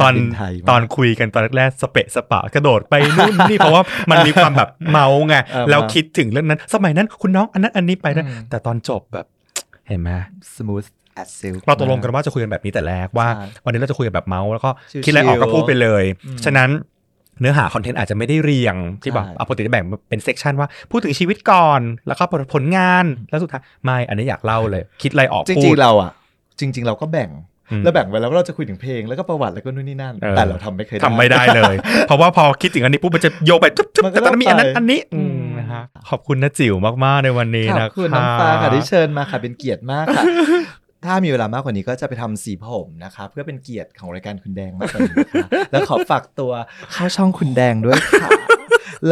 ตอนการบินไทยมากตอนคุยกันตอนแรกๆสเปะสปะกระโดดไปนู่นนี่เพราะว่ามันมีความแบบเมาไงเออแล้วมาคิดถึงเรื่องนั้น สมัยนั้นคุณน้องอันนั้นอันนี้ไปนะอืมแต่ตอนจบแบบเห็นไหม smooth as silk เราตกลงกันว่าจะคุยกันแบบนี้แต่แรกว่าใช่วันนี้เราจะคุยกันแบบเมาส์แล้วก็ชิวๆคิดอะไรออกก็พูดไปเลยอืมฉะนั้น เนื้อหาคอนเทนต์อาจจะไม่ได้เรียงที่แบบใช่เอาปกติจะแบ่งเป็นเซกชันว่าพูดถึงชีวิตก่อน แล้วก็ผลงานแล้วสุดท้ายไม่อันนี้อยากเล่าเลย คิดอะไรออกจพูริงดๆเราอะจริง ๆ เราก็แบ่งอืมแล้วแบ่งไว้แล้วว่าเราจะคุยถึงเพลงแล้วก็ประวัติแล้วก็นู่นนี่นั่นเออแต่เราทำไม่เคยทำไม่ได้เลย เพราะว่าพอคิดถึงอันนี้ปุ๊บมันจะโยกไปทุบๆมันก็แต่ตอนนั้นมีอันนั้นต้องไปอันนี้อือืมมนะฮะขอบคุณนะจิ๋วมากๆในวันนี้ขนะอบคุณน้ำฟ้าค่ะที่เชิญมาค่ะเป็นเกียรติมากค่ะ ถ้ามีเวลามากกว่านี้ก็จะไปทำสีผมนะคะ เพื่อเป็นเกียรติของรายการคุณแดงมากกว่านี้นะคะแล้วขอฝากตัวเข้าช่องคุณแดงด้วยค่ะ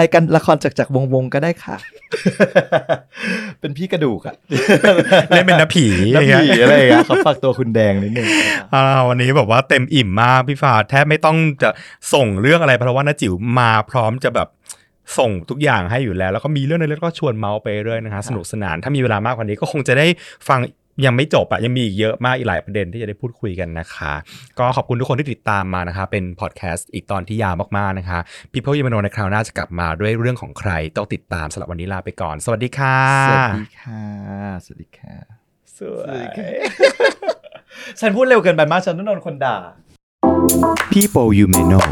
รายการละครจากจากวงวงๆก็ได้ค่ะ เป็นพี่กระดูกอะเล่นเป็นน้าผีน้ำอย่างผีเงี้ยอะไรอย่างเงี้ยขอฝากตัวคุณแดงนิดนึงอ่าวันนี้แบบว่าเต็มอิ่มมากพี่ฟ้าแทบไม่ต้องจะส่งเรื่องอะไรเพราะว่าน้าจิ๋วมาพร้อมจะแบบส่งทุกอย่างให้อยู่แล้ว แล้วก็มีเรื่องอะไรแล้วก็ชวนเมาส์ไปเรื่อยนะคะสนุกสนานถ้ามีเวลามากกว่านี้ก็คงจะได้ฟัง ยังไม่จบอะยังมีอีกเยอะมากอีกหลายประเด็นที่จะได้พูดคุยกันนะคะ ก็ขอบคุณทุกคนที่ติดตามมานะคะ เป็นพอดแคสต์อีกตอนที่ยาวมากๆนะคะ People y a m a n o ในคราวหน้าจะกลับมาด้วยเรื่องของใครต้องติดตามสำหรับวันนี้ลาไปก่อน สวัสดีค่ะ สวัสดีค่ะ สวัสดีค่ะสวยฉันพูดเร็วเกินไปมากฉันต้องโดนคนด่า People you may know